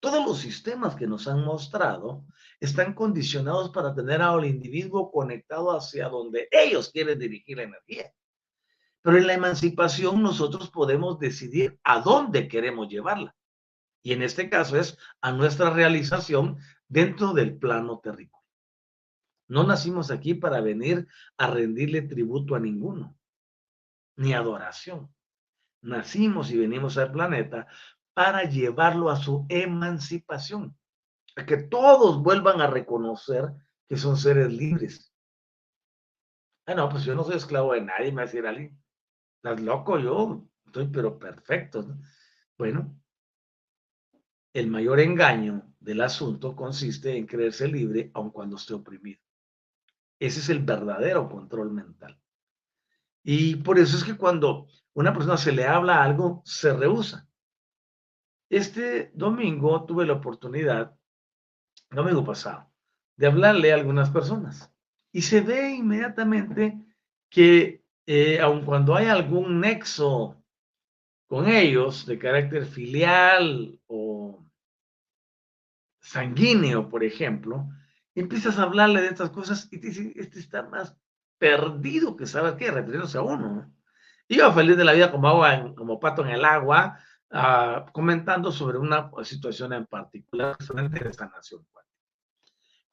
Todos los sistemas que nos han mostrado están condicionados para tener al individuo conectado hacia donde ellos quieren dirigir la energía. Pero en la emancipación nosotros podemos decidir a dónde queremos llevarla. Y en este caso es a nuestra realización dentro del plano terrícola. No nacimos aquí para venir a rendirle tributo a ninguno, ni adoración. Nacimos y venimos al planeta para llevarlo a su emancipación, a que todos vuelvan a reconocer que son seres libres. Ah, no, pues yo no soy esclavo de nadie, me va a decir alguien. Estás loco, yo estoy pero perfecto. Bueno, el mayor engaño del asunto consiste en creerse libre aun cuando esté oprimido. Ese es el verdadero control mental. Y por eso es que cuando una persona se le habla algo, se rehúsa. Este domingo tuve la oportunidad, domingo pasado, de hablarle a algunas personas. Y se ve inmediatamente que eh, aun cuando hay algún nexo con ellos de carácter filial o sanguíneo, por ejemplo, empiezas a hablarle de estas cosas y te dice, este está más perdido que sabes qué, refiriéndose a uno. Yo feliz de la vida como agua, como pato en el agua, uh, comentando sobre una situación en particular de esta nación.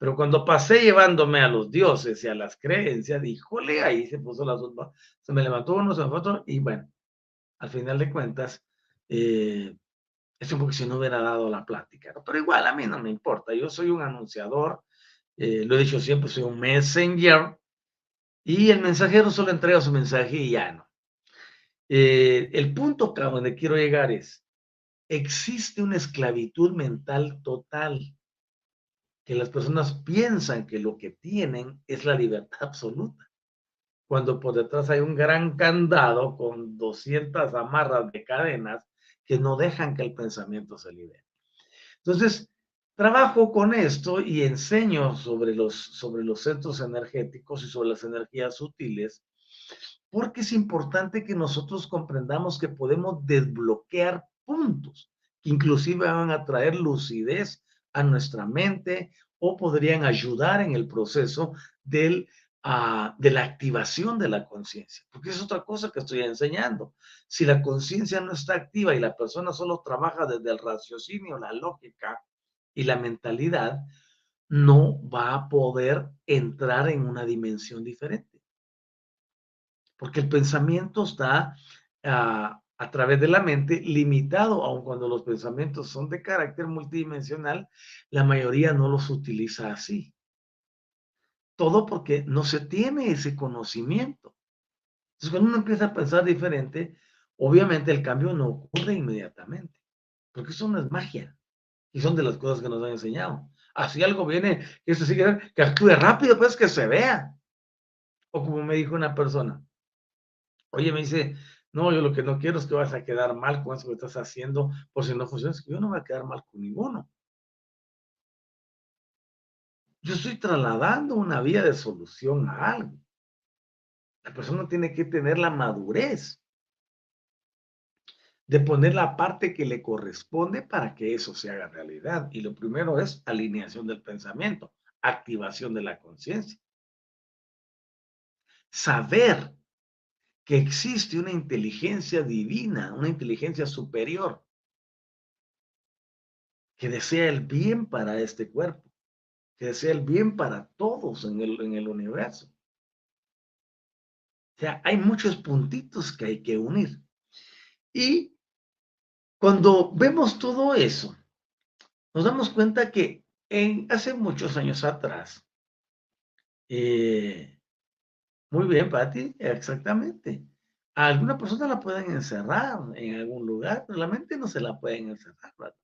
Pero cuando pasé llevándome a los dioses y a las creencias, híjole, ahí se puso la sopa, se me levantó uno, se me otro, y bueno, al final de cuentas, eh, es un poco si no hubiera dado la plática, pero igual a mí no me importa, yo soy un anunciador, eh, lo he dicho siempre, soy un messenger, y el mensajero solo entrega su mensaje y ya no. Eh, el punto a donde quiero llegar es, existe una esclavitud mental total, que las personas piensan que lo que tienen es la libertad [laughs] absoluta, cuando por detrás hay un gran candado con 200 amarras de cadenas que no dejan que el pensamiento se libere. Entonces, trabajo con esto y enseño sobre los, sobre los centros energéticos y sobre las energías sutiles, porque es importante que nosotros comprendamos que podemos desbloquear puntos que inclusive van a traer lucidez a nuestra mente o podrían ayudar en el proceso del, uh, de la activación de la conciencia, porque es otra cosa que estoy enseñando. Si la conciencia no está activa y la persona solo trabaja desde el raciocinio, la lógica, y la mentalidad, no va a poder entrar en una dimensión diferente. Porque el pensamiento está ah, a través de la mente limitado, aun cuando los pensamientos son de carácter multidimensional, la mayoría no los utiliza así. Todo porque no se tiene ese conocimiento. Entonces, cuando uno empieza a pensar diferente, obviamente el cambio no ocurre inmediatamente, porque eso no es magia. Y son de las cosas que nos han enseñado. Así algo viene, que eso sí que, que actúe rápido, pues que se vea. O como me dijo una persona, oye, me dice, no, yo lo que no quiero es que vas a quedar mal con eso que estás haciendo, por si no funciona, es que yo no voy a quedar mal con ninguno. Yo estoy trasladando una vía de solución a algo. La persona tiene que tener la madurez de poner la parte que le corresponde para que eso se haga realidad. Y lo primero es alineación del pensamiento, activación de la conciencia. Saber que existe una inteligencia divina, una inteligencia superior, que desea el bien para este cuerpo, que desea el bien para todos en el, en el universo. sea, hay muchos puntitos que hay que unir. Y cuando vemos todo eso, nos damos cuenta que en, hace muchos años atrás, eh, muy bien, Patti, exactamente. A alguna persona la pueden encerrar en algún lugar, pero la mente no se la pueden encerrar.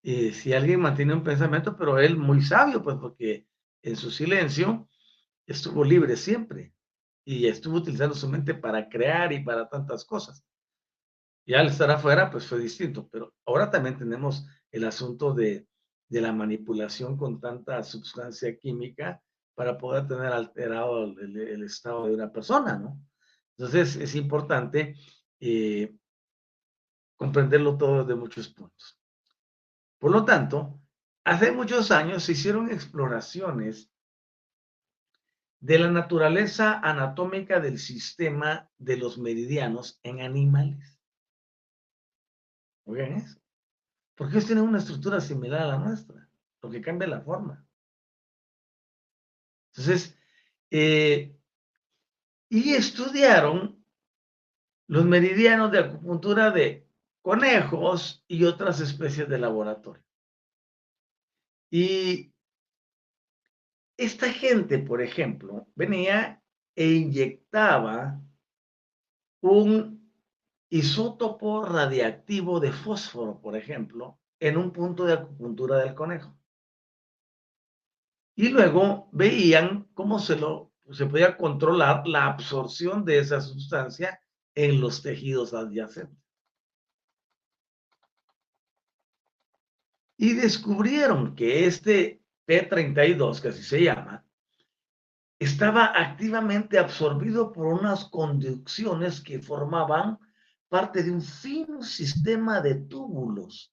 Y si alguien mantiene un pensamiento, pero él muy sabio, pues porque en su silencio estuvo libre siempre y estuvo utilizando su mente para crear y para tantas cosas. Y al estar afuera, pues fue distinto, pero ahora también tenemos el asunto de, de la manipulación con tanta sustancia química para poder tener alterado el, estado de una persona, ¿no? Entonces es importante eh, comprenderlo todo de muchos puntos. Por lo tanto, hace muchos años se hicieron exploraciones de la naturaleza anatómica del sistema de los meridianos en animales. Oigan eso. Porque ellos tienen una estructura similar a la nuestra, lo que cambia la forma. Entonces, eh, y estudiaron los meridianos de acupuntura de conejos y otras especies de laboratorio. Y esta gente, por ejemplo, venía e inyectaba un isótopo radiactivo de fósforo, por ejemplo, en un punto de acupuntura del conejo. Y luego veían cómo se, lo, se podía controlar la absorción de esa sustancia en los tejidos adyacentes. Y descubrieron que este P32, que así se llama, estaba activamente absorbido por unas conducciones que formaban parte de un fino sistema de túbulos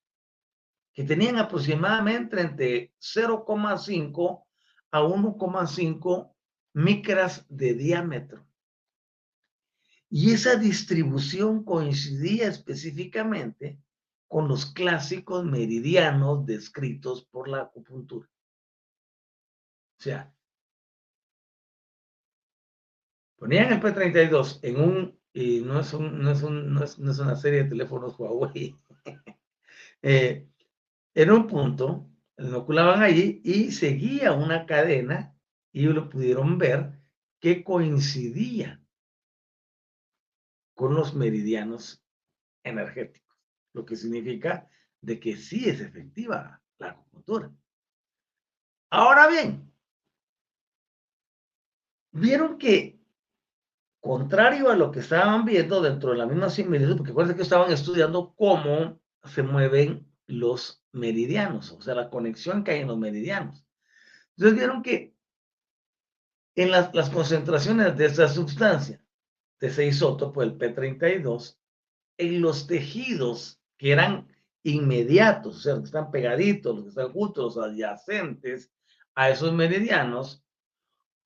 que tenían aproximadamente entre 0,5 a 1,5 micras de diámetro. Y esa distribución coincidía específicamente con los clásicos meridianos descritos por la acupuntura. O sea, ponían el P32 en un, y no es, no, es no, es, una serie de teléfonos Huawei, [laughs] eh, en un punto, lo inoculaban allí y seguía una cadena y lo pudieron ver que coincidía con los meridianos energéticos lo que significa de que sí es efectiva la acupuntura. Ahora bien, vieron que, contrario a lo que estaban viendo dentro de la misma similitud, porque acuérdense que estaban estudiando cómo se mueven los meridianos, o sea, la conexión que hay en los meridianos. Entonces vieron que en las, concentraciones de esa sustancia, de ese isótopo, el P32, en los tejidos que eran inmediatos, o sea, los que están pegaditos, los que están juntos, los adyacentes a esos meridianos,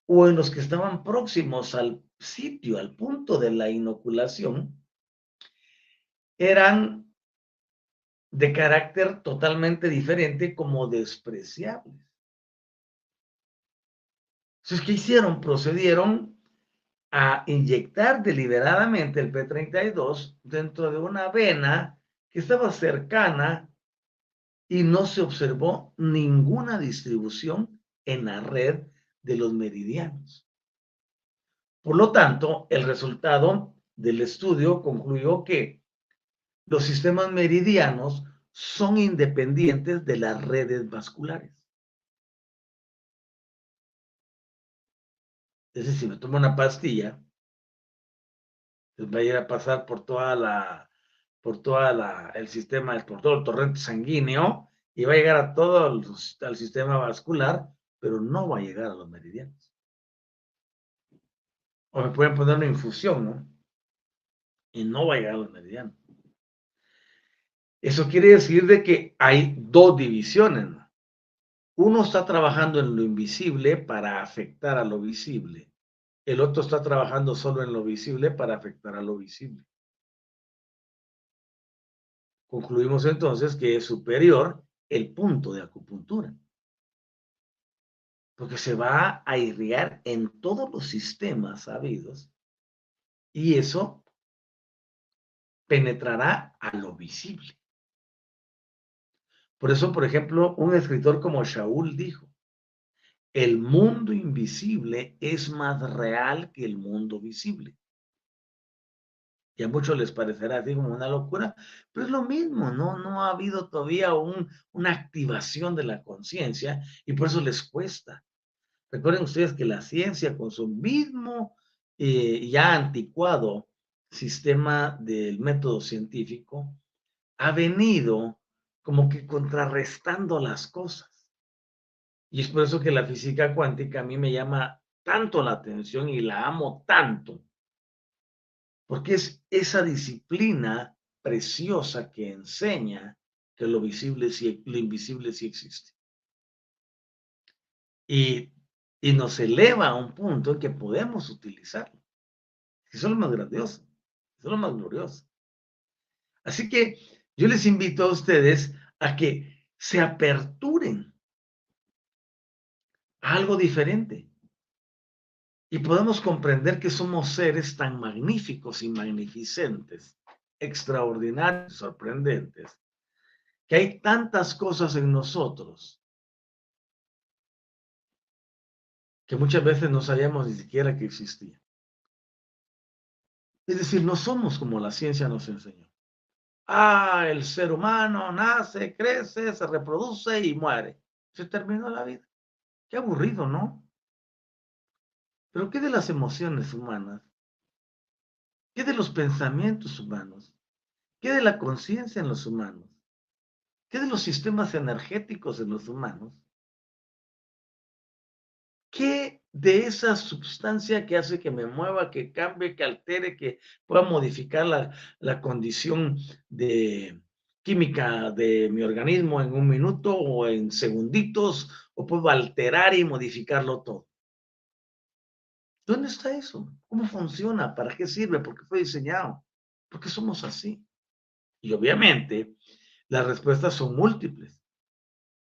o en los que estaban próximos al sitio, al punto de la inoculación, eran de carácter totalmente diferente como despreciables. Entonces, ¿qué hicieron? Procedieron a inyectar deliberadamente el P32 dentro de una vena que estaba cercana y no se observó ninguna distribución en la red de los meridianos. Por lo tanto, el resultado del estudio concluyó que los sistemas meridianos son independientes de las redes vasculares. Es decir, si me tomo una pastilla, pues va a ir a pasar por toda la por todo el sistema, por todo el torrente sanguíneo y va a llegar a todo el, sistema vascular, pero no va a llegar a los meridianos. O me pueden poner una infusión, ¿no? Y no va a llegar a los meridianos. Eso quiere decir de que hay dos divisiones. ¿no? Uno está trabajando en lo invisible para afectar a lo visible. El otro está trabajando solo en lo visible para afectar a lo visible. Concluimos entonces que es superior el punto de acupuntura. Porque se va a irrigar en todos los sistemas sabidos Y eso penetrará a lo visible. Por eso, por ejemplo, un escritor como Shaul dijo, el mundo invisible es más real que el mundo visible. Y a muchos les parecerá así como una locura, pero es lo mismo, ¿no? No ha habido todavía una activación de la conciencia y por eso les cuesta. Recuerden ustedes que la ciencia con su mismo eh, ya anticuado sistema del método científico ha venido como que contrarrestando las cosas. Y es por eso que la física cuántica a mí me llama tanto la atención y la amo tanto, porque es esa disciplina preciosa que enseña que lo visible, lo invisible sí existe. Y y nos eleva a un punto en que podemos utilizarlo. Eso es lo más grandioso, eso es lo más glorioso. Así que yo les invito a ustedes a que se aperturen a algo diferente y podamos comprender que somos seres tan magníficos y magnificentes, extraordinarios, sorprendentes, que hay tantas cosas en nosotros que muchas veces no sabíamos ni siquiera que existía. Es decir, no somos como la ciencia nos enseñó. Ah, el ser humano nace, crece, se reproduce y muere. Se terminó la vida. Qué aburrido, ¿no? Pero ¿qué de las emociones humanas? ¿Qué de los pensamientos humanos? ¿Qué de la conciencia en los humanos? ¿Qué de los sistemas energéticos en los humanos? ¿Qué de esa sustancia que hace que me mueva, que cambie, que altere, que pueda modificar la, condición de química de mi organismo en un minuto o en segunditos, o puedo alterar y modificarlo todo? ¿Dónde está eso? ¿Cómo funciona? ¿Para qué sirve? ¿Por qué fue diseñado? Porque somos así. Y obviamente las respuestas son múltiples.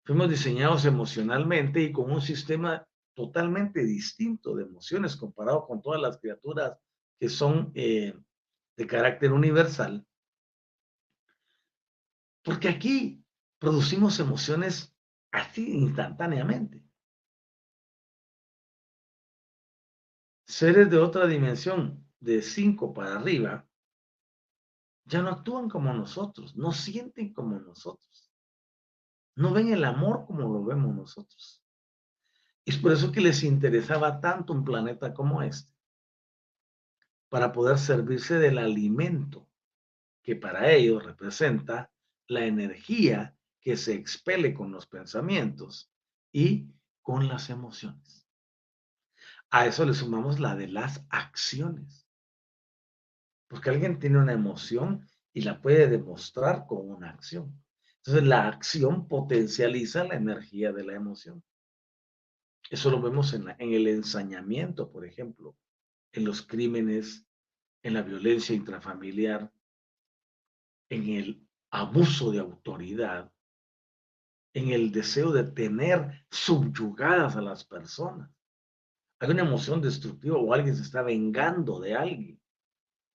Fuimos diseñados emocionalmente y con un sistema totalmente distinto de emociones comparado con todas las criaturas que son eh, de carácter universal. Porque aquí producimos emociones así instantáneamente. Seres de otra dimensión, de cinco para arriba, ya no actúan como nosotros, no sienten como nosotros, no ven el amor como lo vemos nosotros. Es por eso que les interesaba tanto un planeta como este, para poder servirse del alimento que para ellos representa la energía que se expele con los pensamientos y con las emociones. A eso le sumamos la de las acciones. Porque alguien tiene una emoción y la puede demostrar con una acción. Entonces la acción potencializa la energía de la emoción. Eso lo vemos en, el ensañamiento, por ejemplo, en los crímenes, en la violencia intrafamiliar, en el abuso de autoridad, en el deseo de tener subyugadas a las personas. Hay una emoción destructiva o alguien se está vengando de alguien.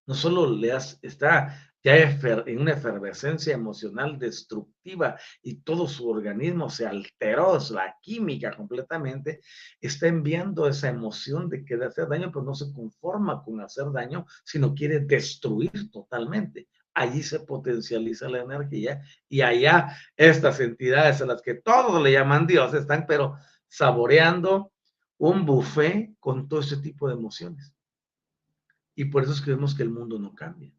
No solo le está ya en una efervescencia emocional destructiva y todo su organismo se alteró, la química completamente, está enviando esa emoción de que hacer daño, pero no se conforma con hacer daño, sino quiere destruir totalmente. Allí se potencializa la energía y allá estas entidades a las que todos le llaman Dios están, pero saboreando un buffet con todo ese tipo de emociones. Y por eso escribimos que el mundo no cambia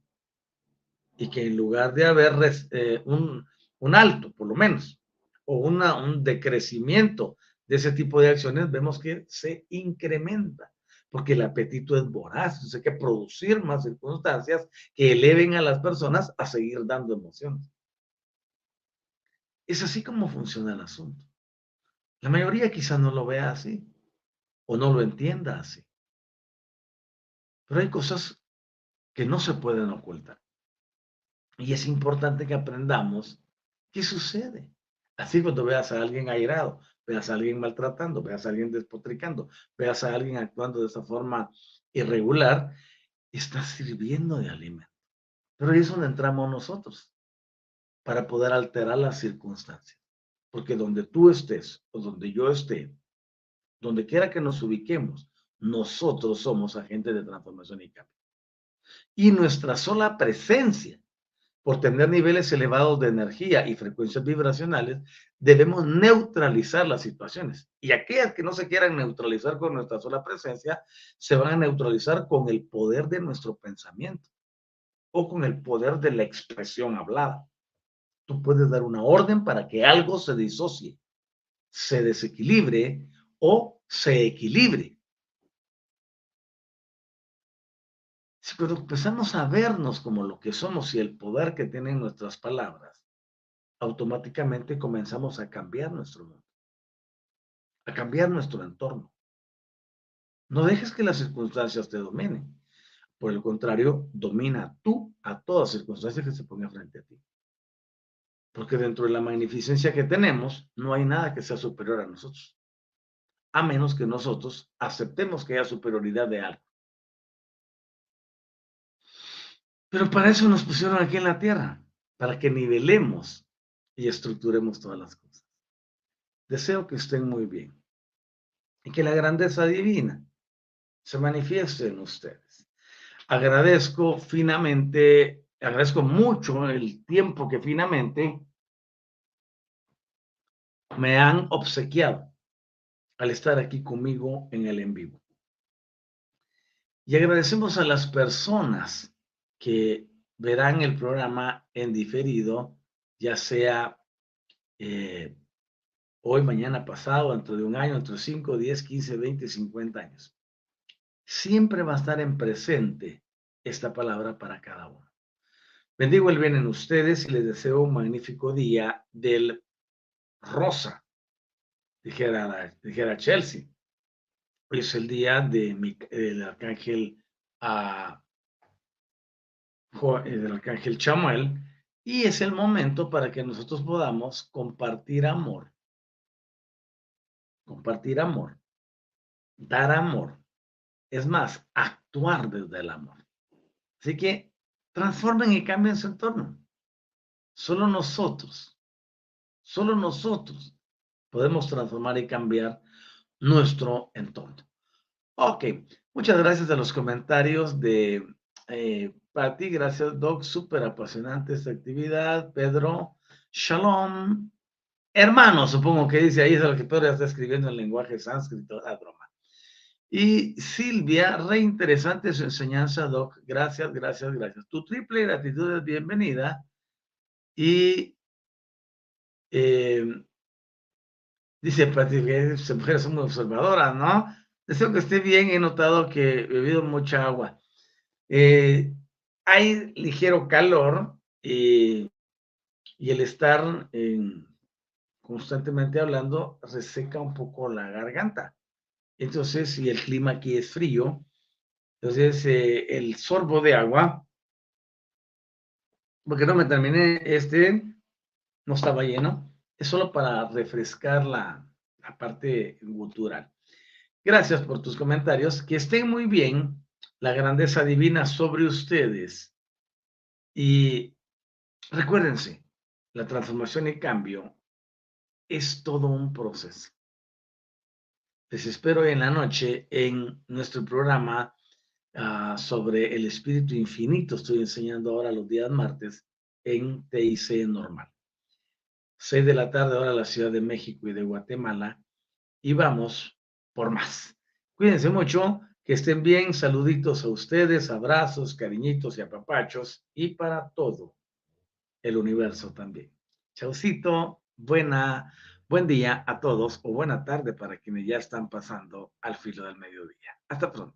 y que en lugar de haber eh, un, un, alto, por lo menos, o una, un decrecimiento de ese tipo de acciones, vemos que se incrementa, porque el apetito es voraz, entonces hay que producir más circunstancias que eleven a las personas a seguir dando emociones. Es así como funciona el asunto. La mayoría quizá no lo vea así o no lo entienda así. Pero hay cosas que no se pueden ocultar. Y es importante que aprendamos qué sucede. Así cuando veas a alguien airado, veas a alguien maltratando, veas a alguien despotricando, veas a alguien actuando de esa forma irregular, está sirviendo de alimento. Pero ahí es donde entramos nosotros, para poder alterar las circunstancias. Porque donde tú estés o donde yo esté, donde quiera que nos ubiquemos, nosotros somos agentes de transformación y cambio. Y nuestra sola presencia, por tener niveles elevados de energía y frecuencias vibracionales, debemos neutralizar las situaciones. Y aquellas que no se quieran neutralizar con nuestra sola presencia, se van a neutralizar con el poder de nuestro pensamiento o con el poder de la expresión hablada. Tú puedes dar una orden para que algo se disocie, se desequilibre o se equilibre. Cuando empezamos a vernos como lo que somos y el poder que tienen nuestras palabras, automáticamente comenzamos a cambiar nuestro mundo, a cambiar nuestro entorno. No dejes que las circunstancias te dominen. Por el contrario, domina tú a todas circunstancias que se pongan frente a ti. Porque dentro de la magnificencia que tenemos, no hay nada que sea superior a nosotros. A menos que nosotros aceptemos que haya superioridad de algo. Pero para eso nos pusieron aquí en la tierra, para que nivelemos y estructuremos todas las cosas. Deseo que estén muy bien y que la grandeza divina se manifieste en ustedes. Agradezco finamente, agradezco mucho el tiempo que finamente me han obsequiado al estar aquí conmigo en el en vivo. Y agradecemos a las personas que verán el programa en diferido, ya sea eh, hoy, mañana, pasado, dentro de un año, dentro de 5, 10, 15, 20, 50 años. Siempre va a estar en presente esta palabra para cada uno. Bendigo el bien en ustedes y les deseo un magnífico día del rosa, dijera, dijera Chelsea. Hoy es el día de mi, del arcángel uh, del arcángel Chamuel y es el momento para que nosotros podamos compartir amor. Compartir amor. Dar amor. Es más, actuar desde el amor. Así que transformen y cambien su entorno. Solo nosotros, solo nosotros podemos transformar y cambiar nuestro entorno. Ok, muchas gracias a los comentarios de eh, para ti, gracias, Doc. Súper apasionante esta actividad. Pedro, shalom. Hermano, supongo que dice ahí, es lo que Pedro está escribiendo en lenguaje sánscrito, la broma. Y Silvia, re interesante su enseñanza, Doc. Gracias, gracias, gracias. Tu triple gratitud es bienvenida. Y eh, dice Pati, que mujeres son muy observadoras, ¿no? Deseo que esté bien. He notado que he bebido mucha agua. Eh, hay ligero calor y, el estar constantemente hablando reseca un poco la garganta. Entonces, si el clima aquí es frío, entonces eh, el sorbo de agua, porque no me terminé este, no estaba lleno, es solo para refrescar la, la parte gutural. Gracias por tus comentarios, que estén muy bien la grandeza divina sobre ustedes. Y recuérdense, la transformación y cambio es todo un proceso. Les espero en la noche en nuestro programa ah, sobre el espíritu infinito. Estoy enseñando ahora los días martes en TIC normal. Seis de la tarde ahora la Ciudad de México y de Guatemala. Y vamos por más. Cuídense mucho. Que estén bien, saluditos a ustedes, abrazos, cariñitos y apapachos y para todo el universo también. Chaucito, buena, buen día a todos o buena tarde para quienes ya están pasando al filo del mediodía. Hasta pronto.